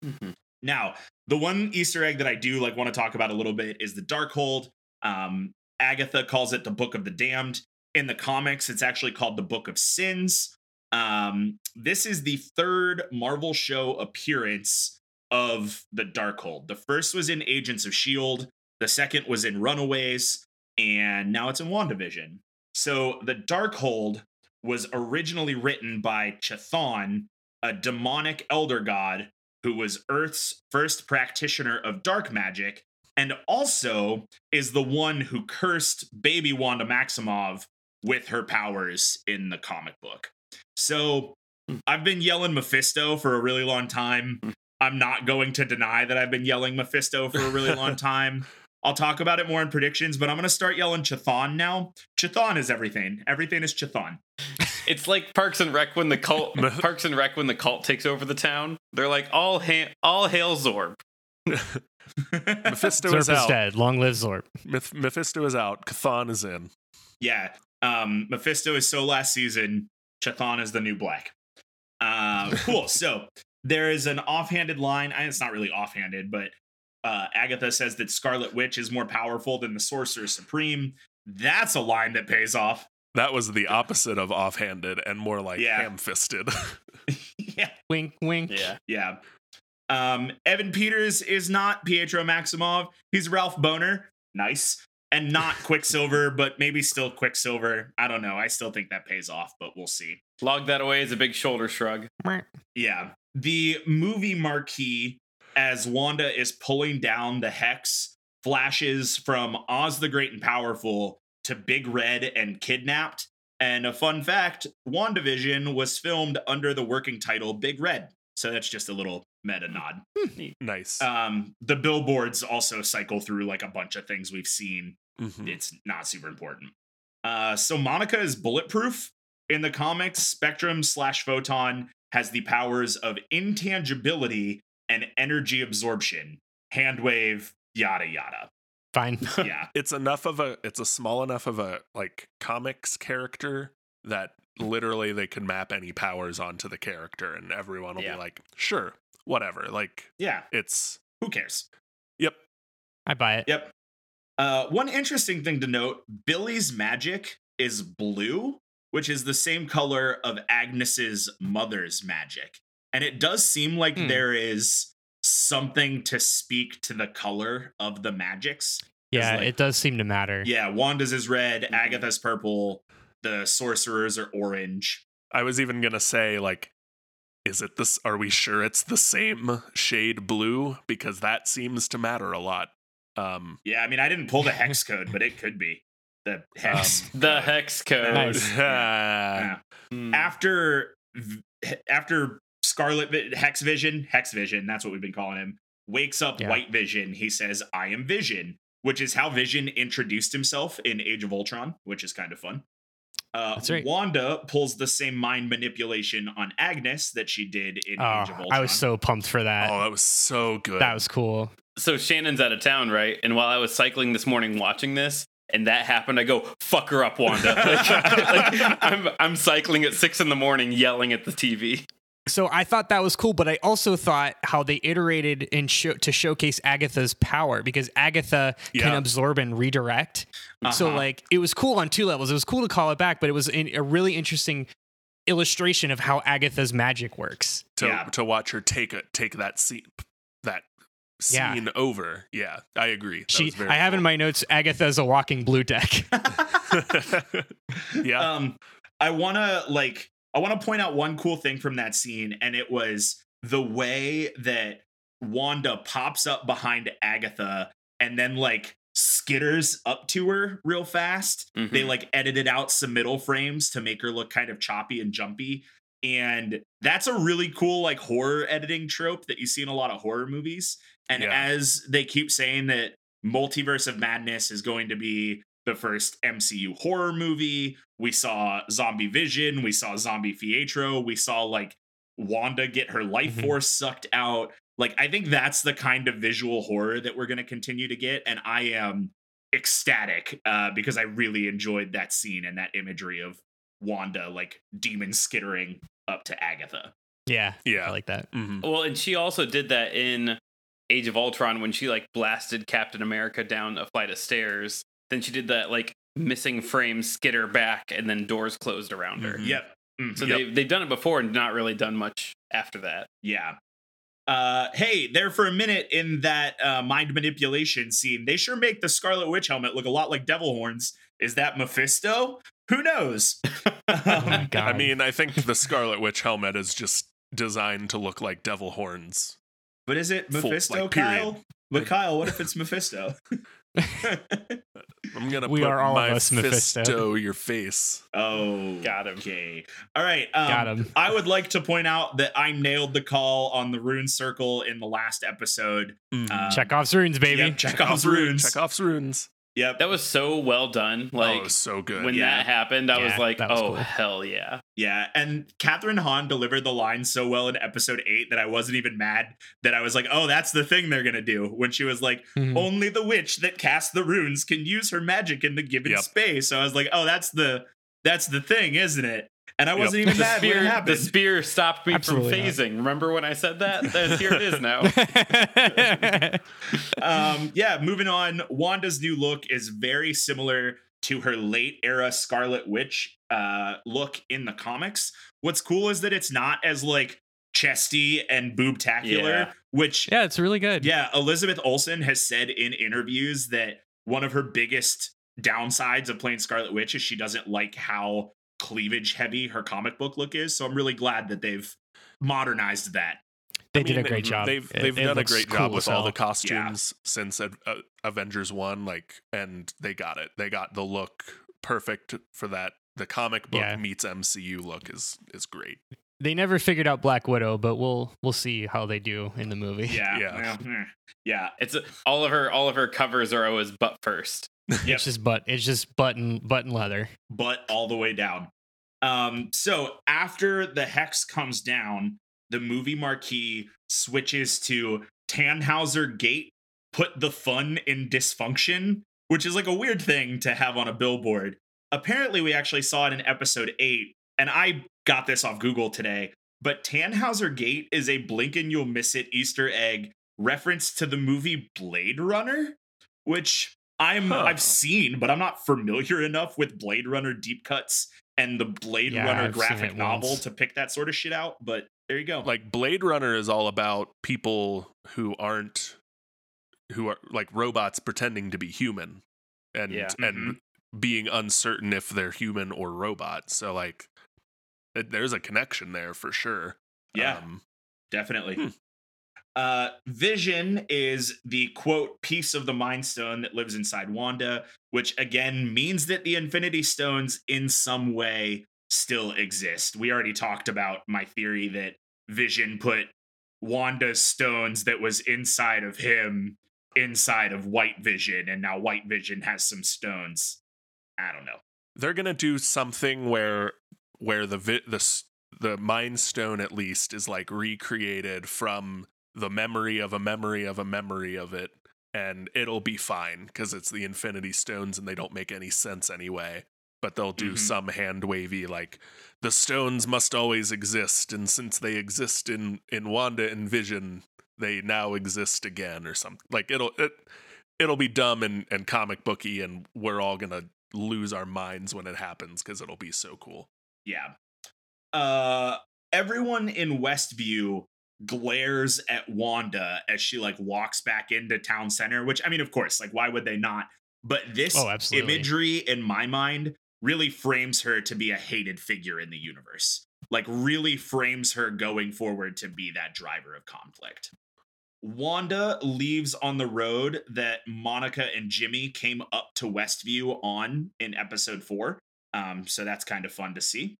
Speaker 3: Mhm.
Speaker 1: Now, the one Easter egg that I do like want to talk about a little bit is the Darkhold. Um, Agatha calls it the Book of the Damned. In the comics, it's actually called the Book of Sins. Um, this is the third Marvel show appearance of the Darkhold. The first was in Agents of S.H.I.E.L.D., the second was in Runaways, and now it's in WandaVision. So the Darkhold was originally written by Chthon, a demonic elder god who was Earth's first practitioner of dark magic, and also is the one who cursed baby Wanda Maximoff with her powers in the comic book. So hmm. I've been yelling Mephisto for a really long time. Hmm. I'm not going to deny that I've been yelling Mephisto for a really long [LAUGHS] time. I'll talk about it more in predictions, but I'm going to start yelling Chthon now. Chthon is everything. Everything is Chthon. [LAUGHS]
Speaker 3: It's like Parks and Rec when the cult [LAUGHS] Parks and Rec when the cult takes over the town. They're like all ha- all hail Zorp.
Speaker 2: Mephisto
Speaker 4: Zorp
Speaker 2: is
Speaker 4: is
Speaker 2: out.
Speaker 4: dead. Long live Zorp.
Speaker 2: Meph- Mephisto is out. Chthon is in.
Speaker 1: Yeah. Um, Mephisto is so last season. Chthon is the new black. Uh, cool. so there is an offhanded line. It's not really offhanded, but uh, Agatha says that Scarlet Witch is more powerful than the Sorcerer Supreme. That's a line that pays off.
Speaker 2: That was the opposite of offhanded and more like
Speaker 1: Yeah.
Speaker 2: ham-fisted. [LAUGHS] [LAUGHS]
Speaker 1: yeah.
Speaker 4: Wink, wink.
Speaker 3: Yeah.
Speaker 1: Yeah. Um, Evan Peters is not Pietro Maximoff. He's Ralph Boner. Nice. And not [LAUGHS] Quicksilver, but maybe still Quicksilver. I don't know. I still think that pays off, but we'll see.
Speaker 3: Log that away as a big shoulder shrug.
Speaker 1: Yeah. The movie marquee, as Wanda is pulling down the hex, flashes from Oz the Great and Powerful to Big Red and Kidnapped. And a fun fact WandaVision was filmed under the working title Big Red. So that's just a little meta nod.
Speaker 2: nice.
Speaker 1: Um, the billboards also cycle through like a bunch of things we've seen.
Speaker 2: Mhm.
Speaker 1: It's not super important. Uh, so Monica is bulletproof. In the comics, Spectrum slash Photon has the powers of intangibility and energy absorption, handwave, yada yada.
Speaker 4: Fine. [LAUGHS]
Speaker 1: Yeah,
Speaker 2: It's enough of a it's a small enough of a like comics character that literally they could map any powers onto the character and everyone will
Speaker 3: Yeah.
Speaker 2: be like, "Sure, whatever." Like
Speaker 1: yeah.
Speaker 2: it's
Speaker 1: Who cares?
Speaker 2: yep.
Speaker 4: I buy it.
Speaker 1: Yep. Uh, one interesting thing to note: Billy's magic is blue, which is the same color of Agnes's mother's magic, and it does seem like
Speaker 4: Hmm.
Speaker 1: there is something to speak to the color of the magics.
Speaker 4: Yeah,
Speaker 1: like-
Speaker 4: it does seem to matter.
Speaker 1: Yeah, Wanda's is red,
Speaker 3: Mhm.
Speaker 1: Agatha's purple, the sorcerers are orange.
Speaker 2: I was even going to say like is it this are we sure it's the same shade blue because that seems to matter a lot. Um
Speaker 1: Yeah, I mean, I didn't pull the hex [LAUGHS] code, but it could be the hex.
Speaker 3: The hex code.
Speaker 4: Nice. [LAUGHS]
Speaker 1: Yeah.
Speaker 3: Hmm.
Speaker 1: after after Scarlet Vi- Hex Vision, Hex Vision, that's what we've been calling him, wakes up
Speaker 4: Yeah.
Speaker 1: White Vision. He says, "I am Vision," which is how Vision introduced himself in Age of Ultron, which is kind of fun. Uh,
Speaker 4: That's right.
Speaker 1: Wanda pulls the same mind manipulation on Agnes that she did in
Speaker 4: Oh,
Speaker 1: Age of Ultron.
Speaker 4: I was so pumped for that.
Speaker 2: oh, that was so good.
Speaker 4: that was cool.
Speaker 3: so Shannon's out of town, right? And while I was cycling this morning watching this, and that happened, I go, "Fuck her up, Wanda!" [LAUGHS] like, like, I'm I'm cycling at six in the morning, yelling at the TV.
Speaker 4: So I thought that was cool, but I also thought how they iterated in show, to showcase Agatha's power because Agatha can absorb and redirect. So
Speaker 1: Uh-huh.
Speaker 4: like it was cool on two levels. It was cool to call it back, but it was in, a really interesting illustration of how Agatha's magic works.
Speaker 2: to
Speaker 1: Yeah.
Speaker 2: to watch her take a take that scene that
Speaker 4: Yeah.
Speaker 2: scene over. Yeah, I agree. That
Speaker 4: She,
Speaker 2: very
Speaker 4: I have in my notes Agatha's a walking blue deck. [LAUGHS] [LAUGHS]
Speaker 2: yeah.
Speaker 1: um i want to like i want to point out one cool thing from that scene and it was the way that Wanda pops up behind Agatha and then like skitters up to her real fast.
Speaker 3: Mhm.
Speaker 1: They like edited out some middle frames to make her look kind of choppy and jumpy. And that's a really cool like horror editing trope that you see in a lot of horror movies. And
Speaker 2: Yeah.
Speaker 1: as they keep saying that Multiverse of Madness is going to be the first MCU horror movie, we saw Zombie Vision, we saw Zombie Pietro, we saw like Wanda get her life
Speaker 4: Mhm.
Speaker 1: force sucked out. Like I think that's the kind of visual horror that we're going to continue to get and I am ecstatic uh because I really enjoyed that scene and that imagery of Wanda like demon skittering up to Agatha.
Speaker 4: Yeah,
Speaker 2: Yeah.
Speaker 4: I like that.
Speaker 2: hmm
Speaker 3: Well, and she also did that in Age of Ultron when she like blasted Captain America down a flight of stairs. Then she did that like missing frame skitter back, and then doors closed around her.
Speaker 2: Mhm.
Speaker 1: Yep. Mhm.
Speaker 3: So
Speaker 1: Yep.
Speaker 3: they they've done it before and not really done much after that.
Speaker 1: Yeah. Uh, hey, there for a minute in that uh, mind manipulation scene, they sure make the Scarlet Witch helmet look a lot like devil horns. Is that Mephisto? Who knows? [LAUGHS] Um,
Speaker 4: God.
Speaker 2: I mean, I think the Scarlet Witch helmet is just designed to look like devil horns.
Speaker 1: But is it
Speaker 2: Full-
Speaker 1: Mephisto,
Speaker 2: like, period.
Speaker 1: Kyle? But Kyle, what if [LAUGHS] it's Mephisto?
Speaker 2: I'm gonna
Speaker 4: We
Speaker 2: put
Speaker 4: are all of
Speaker 2: my
Speaker 4: us Mephisto.
Speaker 2: fisto your face.
Speaker 1: oh,
Speaker 3: Got him.
Speaker 1: Okay. All right. Um,
Speaker 4: Got him.
Speaker 1: I would like to point out that I nailed the call on the rune circle in the last episode.
Speaker 2: Mhm.
Speaker 1: Um,
Speaker 4: Chekhov's runes, baby.
Speaker 1: Yep, Chekhov's runes.
Speaker 2: Chekhov's runes.
Speaker 1: Yep.
Speaker 3: That was so well done. Like
Speaker 2: oh, it was so good.
Speaker 3: when
Speaker 1: yeah.
Speaker 3: that happened, I was like,
Speaker 4: was
Speaker 3: oh
Speaker 4: cool.
Speaker 3: hell yeah.
Speaker 1: Yeah, and Kathryn Hahn delivered the line so well in episode eight that I wasn't even mad that I was like, oh, that's the thing they're gonna do. When she was like,
Speaker 4: Mhm.
Speaker 1: only the witch that casts the runes can use her magic in the given
Speaker 2: Yep.
Speaker 1: space. So I was like, oh, that's the that's the thing, isn't it? And I wasn't even
Speaker 3: The
Speaker 1: mad when it
Speaker 3: spear, the spear stopped me
Speaker 4: Absolutely
Speaker 3: from
Speaker 4: not.
Speaker 3: phasing. Remember when I said that? There- Here it is now. [LAUGHS]
Speaker 1: um, yeah, moving on. Wanda's new look is very similar to her late era Scarlet Witch uh, look in the comics. What's cool is that it's not as like chesty and boobtacular,
Speaker 3: Yeah.
Speaker 1: which
Speaker 4: yeah, it's really good.
Speaker 1: yeah, Elizabeth Olsen has said in interviews that one of her biggest downsides of playing Scarlet Witch is she doesn't like how cleavage heavy her comic book look is. So I'm really glad that they've modernized that.
Speaker 4: they
Speaker 2: I
Speaker 4: did a
Speaker 2: mean,
Speaker 4: great job.
Speaker 2: They've they've
Speaker 4: it
Speaker 2: done a great
Speaker 4: cool
Speaker 2: job with all
Speaker 4: hell.
Speaker 2: the costumes since Ad- uh, Avengers One, like, and they got it. They got the look perfect for that. The comic book
Speaker 4: Yeah.
Speaker 2: meets MCU look is is great.
Speaker 4: They never figured out Black Widow, but we'll we'll see how they do in the movie.
Speaker 1: Yeah.
Speaker 2: Yeah. [LAUGHS]
Speaker 1: yeah.
Speaker 3: It's all of her all of her covers are always butt first.
Speaker 1: Yep.
Speaker 4: It's just butt. It's just button button leather.
Speaker 1: but all the way down. Um, so after the hex comes down, the movie marquee switches to Tannhauser Gate, put the fun in dysfunction, which is like a weird thing to have on a billboard. Apparently, we actually saw it in episode eight, and I got this off Google today. But Tannhauser Gate is a blink and you'll miss it Easter egg reference to the movie Blade Runner, which I'm
Speaker 2: Huh.
Speaker 1: I've seen, but I'm not familiar enough with Blade Runner deep cuts and the Blade
Speaker 4: Yeah,
Speaker 1: Runner
Speaker 4: I've
Speaker 1: graphic novel
Speaker 4: once.
Speaker 1: to pick that sort of shit out. But there you go.
Speaker 2: Like Blade Runner is all about people who aren't who are like robots pretending to be human and
Speaker 3: Yeah.
Speaker 2: and being uncertain if they're human or robot. So like it, there's a connection there for sure.
Speaker 1: yeah,
Speaker 2: Um,
Speaker 1: definitely.
Speaker 2: hmm.
Speaker 1: Uh, Vision is the quote piece of the Mind Stone that lives inside Wanda, which again means that the Infinity Stones in some way still exist. We already talked about my theory that Vision put Wanda's stones that was inside of him inside of White Vision, and now White Vision has some stones. I don't know.
Speaker 2: they're gonna do something where where the vi- the the mind stone at least is like recreated from the memory of a memory of a memory of it and it'll be fine because it's the infinity stones and they don't make any sense anyway but they'll do
Speaker 1: Mhm.
Speaker 2: some hand wavy like the stones must always exist and since they exist in in wanda and vision they now exist again or something like it'll it, it'll be dumb and, and comic booky and we're all gonna lose our minds when it happens because it'll be so cool
Speaker 1: Yeah. Uh everyone in Westview glares at Wanda as she like walks back into town center, which I mean, of course, like why would they not? But this
Speaker 4: Oh,
Speaker 1: imagery in my mind really frames her to be a hated figure in the universe. Like really frames her going forward to be that driver of conflict. Wanda leaves on the road that Monica and Jimmy came up to Westview on in episode four. Um, so that's kind of fun to see.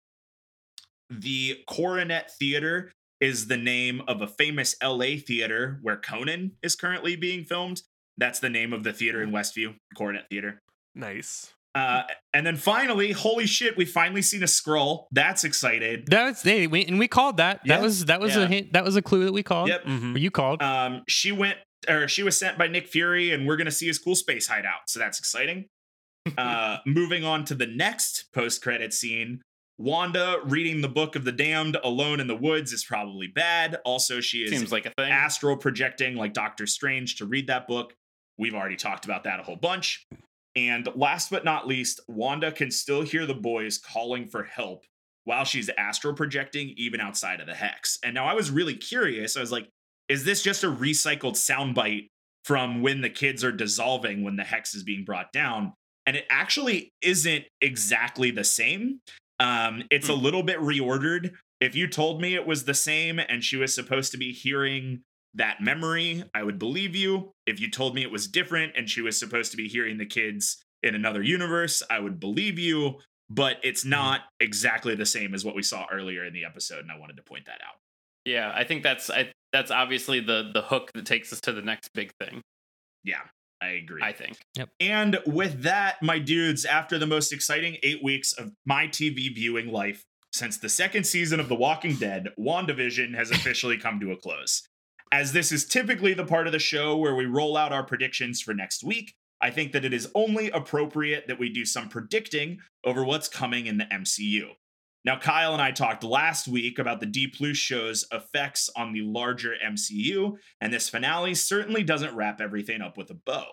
Speaker 1: The Coronet Theater is the name of a famous LA theater where Conan is currently being filmed. That's the name of the theater in Westview, Coronet Theater.
Speaker 2: Nice.
Speaker 1: Uh, and then finally, holy shit, we finally seen a Skrull. That's excited.
Speaker 4: That was hey, we, and we called that.
Speaker 1: Yeah.
Speaker 4: That was that was
Speaker 1: Yeah.
Speaker 4: a hint. That was a clue that we called.
Speaker 1: Yep.
Speaker 2: Mhm.
Speaker 4: You called.
Speaker 1: Um, she went or she was sent by Nick Fury, and we're gonna see his cool space hideout. So that's exciting. [LAUGHS] uh, moving on to the next post-credit scene. Wanda reading the Book of the Damned alone in the woods is probably bad. Also, she is
Speaker 3: Seems like a thing.
Speaker 1: astral projecting like Doctor Strange to read that book. We've already talked about that a whole bunch. And last but not least, Wanda can still hear the boys calling for help while she's astral projecting, even outside of the hex. And now I was really curious. I was like, is this just a recycled soundbite from when the kids are dissolving when the hex is being brought down? And it actually isn't exactly the same. Um, it's a little bit reordered. If you told me it was the same and she was supposed to be hearing that memory, I would believe you. If you told me it was different and she was supposed to be hearing the kids in another universe, I would believe you. But it's not exactly the same as what we saw earlier in the episode, and I wanted to point that out.
Speaker 3: Yeah, I think that's I, that's obviously the the hook that takes us to the next big thing.
Speaker 1: Yeah, I agree.
Speaker 3: I think.
Speaker 1: And with that, my dudes, after the most exciting eight weeks of my TV viewing life since the second season of The Walking Dead, WandaVision has officially come to a close. As this is typically the part of the show where we roll out our predictions for next week, I think that it is only appropriate that we do some predicting over what's coming in the MCU. Now, Kyle and I talked last week about the D Plus show's effects on the larger MCU, and this finale certainly doesn't wrap everything up with a bow.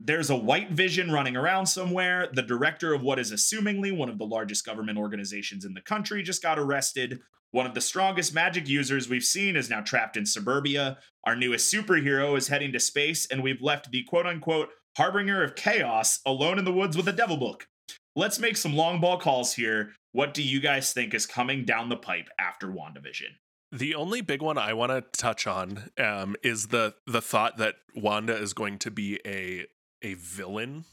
Speaker 1: There's a white vision running around somewhere. The director of what is assumingly one of the largest government organizations in the country just got arrested. One of the strongest magic users we've seen is now trapped in suburbia. Our newest superhero is heading to space, and we've left the quote unquote harbinger of chaos alone in the woods with a devil book. Let's make some long ball calls here. What do you guys think is coming down the pipe after WandaVision?
Speaker 2: The only big one I want to touch on um, is the the thought that Wanda is going to be a a villain,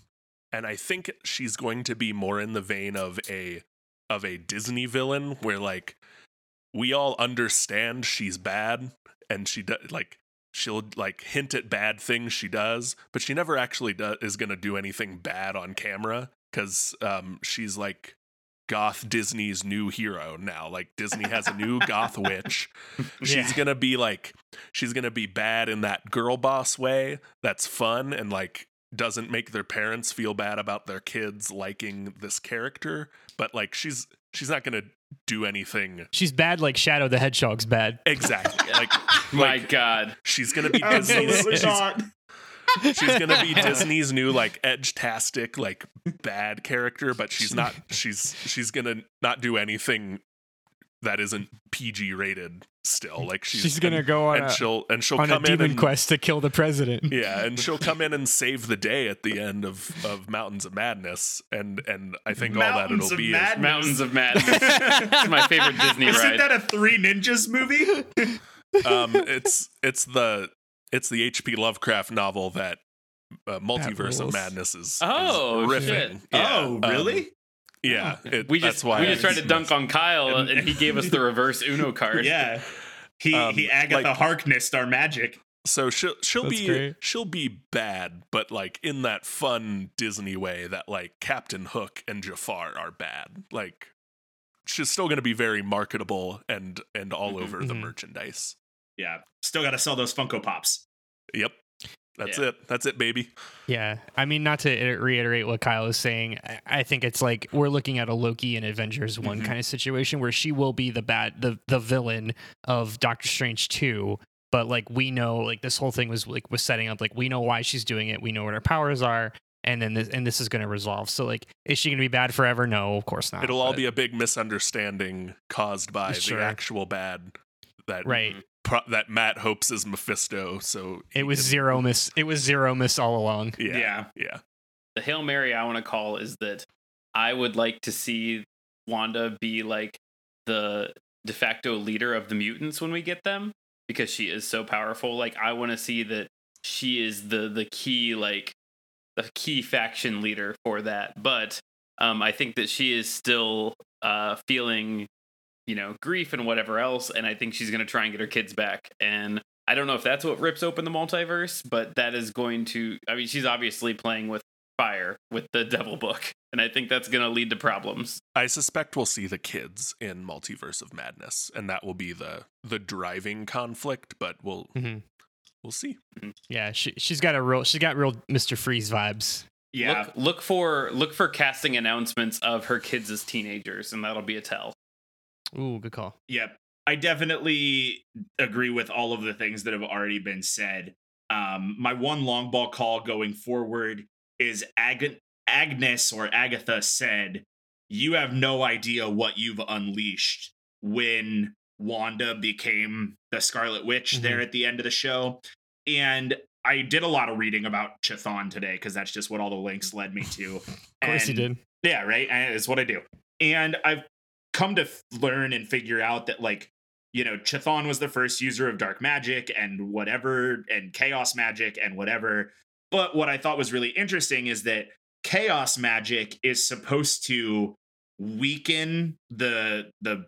Speaker 2: and I think she's going to be more in the vein of a of a Disney villain, where like we all understand she's bad, and she does like she'll like hint at bad things she does, but she never actually do- is going to do anything bad on camera because um, she's like goth Disney's new hero now. Like Disney has a new [LAUGHS] goth witch. She's
Speaker 4: Yeah.
Speaker 2: gonna be like she's gonna be bad in that girl boss way that's fun and like doesn't make their parents feel bad about their kids liking this character. But like she's she's not gonna do anything
Speaker 4: She's bad like Shadow the Hedgehog's bad.
Speaker 2: exactly. like [LAUGHS]
Speaker 3: My
Speaker 2: like
Speaker 3: God.
Speaker 2: she's gonna be [LAUGHS] Disney's she's,
Speaker 1: not.
Speaker 2: She's gonna be [LAUGHS] Disney's new like edge-tastic like bad character, but she's not. She's she's gonna not do anything that isn't PG rated. Still, like she's,
Speaker 4: She's, gonna
Speaker 2: and,
Speaker 4: go on
Speaker 2: and
Speaker 4: a,
Speaker 2: she'll and she'll
Speaker 4: on a
Speaker 2: come in
Speaker 4: demon
Speaker 2: and
Speaker 4: quest to kill the president.
Speaker 2: yeah, and she'll come in and [LAUGHS] save the day at the end of of Mountains of Madness, and and I think all that it'll
Speaker 1: of
Speaker 2: be is
Speaker 3: Mountains of Madness. [LAUGHS] it's my favorite Disney
Speaker 1: Isn't
Speaker 3: ride.
Speaker 1: that a Three Ninjas movie?
Speaker 2: um it's it's the it's the H.P. Lovecraft novel that uh, Multiverse of
Speaker 4: rules.
Speaker 2: Madness is, is
Speaker 3: Oh,
Speaker 2: riffing.
Speaker 3: shit.
Speaker 2: Yeah,
Speaker 1: oh,
Speaker 2: um,
Speaker 1: really?
Speaker 2: yeah, [LAUGHS] it,
Speaker 3: we
Speaker 2: that's
Speaker 3: just
Speaker 2: why
Speaker 3: we
Speaker 2: I
Speaker 3: just tried to dunk on Kyle,
Speaker 1: And-
Speaker 3: and he gave us the [LAUGHS] reverse Uno card.
Speaker 1: yeah. He
Speaker 2: Um,
Speaker 1: he Agatha
Speaker 2: like-
Speaker 1: Harkness our magic.
Speaker 2: So she'll she'll
Speaker 4: That's
Speaker 2: be
Speaker 4: great.
Speaker 2: she'll be bad, but like in that fun Disney way that like Captain Hook and Jafar are bad. Like she's still going to be very marketable and and all
Speaker 3: Mhm,
Speaker 2: over the
Speaker 4: mhm.
Speaker 2: merchandise.
Speaker 1: Yeah. Still got to sell those Funko Pops.
Speaker 2: Yep, that's
Speaker 3: Yeah.
Speaker 2: it. That's it, baby.
Speaker 4: Yeah, I mean, not to reiterate what Kyle is saying, I- I think it's like we're looking at a Loki and Avengers one
Speaker 1: Mhm.
Speaker 4: kind of situation where she will be the bad, the the villain of Doctor Strange two. But like we know, like this whole thing was like was setting up. Like we know why she's doing it. We know what her powers are, and then this and this is going to resolve. So like, is she going to be bad forever? No, of course not.
Speaker 2: It'll all
Speaker 4: but-
Speaker 2: be a big misunderstanding caused by
Speaker 4: Sure.
Speaker 2: the actual bad that
Speaker 4: right.
Speaker 2: Pro- that Matt hopes is Mephisto. So
Speaker 4: It was
Speaker 2: can-
Speaker 4: zero miss. It was zero miss all along.
Speaker 2: Yeah,
Speaker 1: Yeah.
Speaker 2: yeah.
Speaker 3: The Hail Mary I want to call is that I would like to see Wanda be like the de facto leader of the mutants when we get them. because she is so powerful. Like I want to see that she is the the key like the key faction leader for that. But um, I think that she is still uh, feeling, you know, grief and whatever else, and I think she's gonna try and get her kids back. And I don't know if that's what rips open the multiverse, but that is going to. I mean, she's obviously playing with fire with the Devil Book, and I think that's gonna lead to problems.
Speaker 2: I suspect we'll see the kids in Multiverse of Madness, and that will be the the driving conflict. But we'll
Speaker 4: Mm-hmm.
Speaker 2: we'll see.
Speaker 4: Yeah, she she's got a real she's got real Mr. Freeze vibes.
Speaker 1: Yeah,
Speaker 3: Look, look for look for casting announcements of her kids as teenagers, and that'll be a tell.
Speaker 4: Ooh, good call.
Speaker 1: Yep. I definitely agree with all of the things that have already been said. Um, my one long ball call going forward is Ag- Agnes or Agatha said, You have no idea what you've unleashed when Wanda became the Scarlet Witch
Speaker 4: Mhm.
Speaker 1: there at the end of the show. And I did a lot of reading about Chthon today because that's just what all the links led me to. [LAUGHS]
Speaker 4: Of course
Speaker 1: And-
Speaker 4: you did.
Speaker 1: yeah, right. And It's what I do. And I've come to f- learn and figure out that, like, you know, Chthon was the first user of dark magic and whatever, and chaos magic and whatever. But what I thought was really interesting is that chaos magic is supposed to weaken the the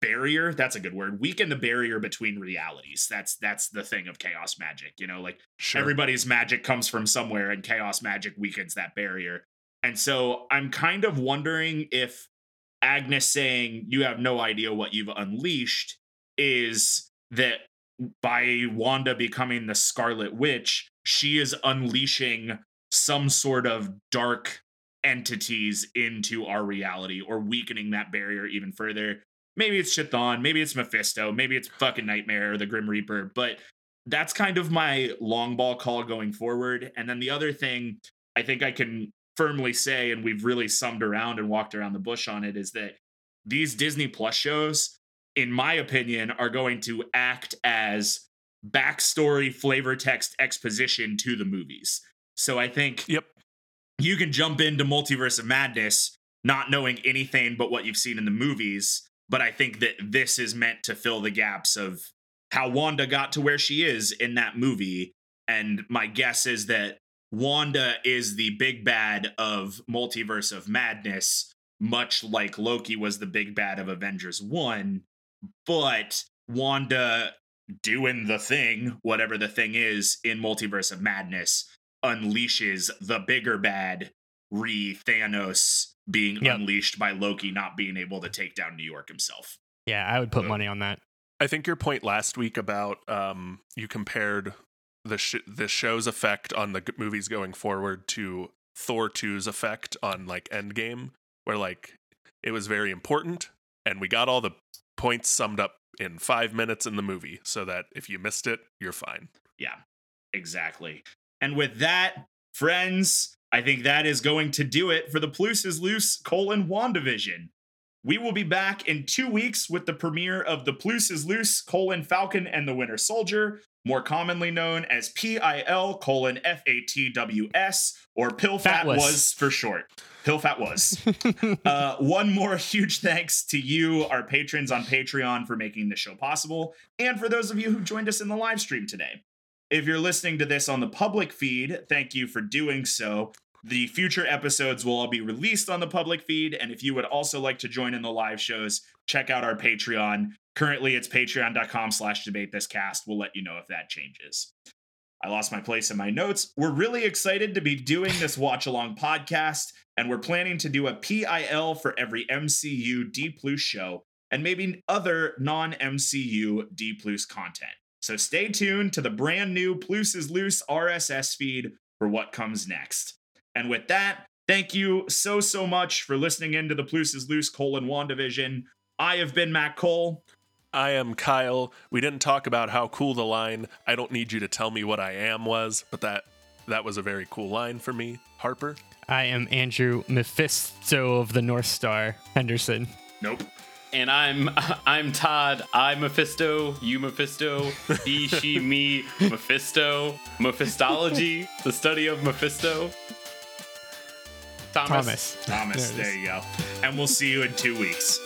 Speaker 1: barrier that's a good word weaken the barrier between realities that's that's the thing of chaos magic you know like
Speaker 2: Sure.
Speaker 1: everybody's magic comes from somewhere and chaos magic weakens that barrier and so i'm kind of wondering if agnes saying you have no idea what you've unleashed is that by wanda becoming the scarlet witch she is unleashing some sort of dark entities into our reality or weakening that barrier even further maybe it's Chthon, maybe it's Mephisto, maybe it's fucking Nightmare or the Grim Reaper, but that's kind of my long ball call going forward. And then the other thing I think I can firmly say, and we've really summed around and walked around the bush on it, is that these Disney Plus shows, in my opinion, are going to act as backstory flavor text exposition to the movies. So I think
Speaker 2: Yep.
Speaker 1: you can jump into Multiverse of Madness not knowing anything but what you've seen in the movies. But I think that this is meant to fill the gaps of how Wanda got to where she is in that movie. And my guess is that Wanda is the big bad of Multiverse of Madness, much like Loki was the big bad of Avengers 1. But Wanda doing the thing, whatever the thing is in Multiverse of Madness, unleashes the bigger bad, re Thanos being
Speaker 4: Yep.
Speaker 1: unleashed by Loki not being able to take down New York himself.
Speaker 4: Yeah, I would put money on that.
Speaker 2: I think your point last week about um, you compared the sh- the show's effect on the movies going forward to Thor 2's effect on like Endgame, where like it was very important, and we got all the points summed up in five minutes in the movie, so that if you missed it, you're fine.
Speaker 1: Yeah, exactly. And with that, friends, I think that is going to do it for the Plus is Loose colon WandaVision. We will be back in two weeks with the premiere of the Plus is Loose colon Falcon and the Winter Soldier, more commonly known as PIL colon FATWS or PILFAT
Speaker 4: Fatwas.
Speaker 1: was for short. PILFAT was. [LAUGHS] uh, one more huge thanks to you, our patrons on Patreon, for making this show possible, and for those of you who joined us in the live stream today. If you're listening to this on the public feed, thank you for doing so. The future episodes will all be released on the public feed, and if you would also like to join in the live shows, check out our Patreon. Currently, it's patreon.com slash debate this cast. We'll let you know if that changes. I lost my place in my notes. We're really excited to be doing this watch along podcast, and we're planning to do a PIL for every MCU D Plus show and maybe other non MCU D Plus content. So stay tuned to the brand new Plus is Loose RSS feed for what comes next. And with that, thank you so, so much for listening in to the Plus is Loose colon WandaVision. I have been Matt Cole.
Speaker 2: I am Kyle. We didn't talk about how cool the line "I don't need you to tell me what I am" was, but that that was a very cool line for me. Harper.
Speaker 4: I am Andrew Mephisto of the North Star Henderson.
Speaker 1: Nope.
Speaker 3: And I'm [LAUGHS] I'm Todd. I Mephisto. You Mephisto. He, she, [LAUGHS] me. Mephisto. Mephistology. The study of Mephisto. Thomas.
Speaker 4: Thomas.
Speaker 1: Thomas,
Speaker 4: There
Speaker 1: there you go. And we'll see you in two weeks.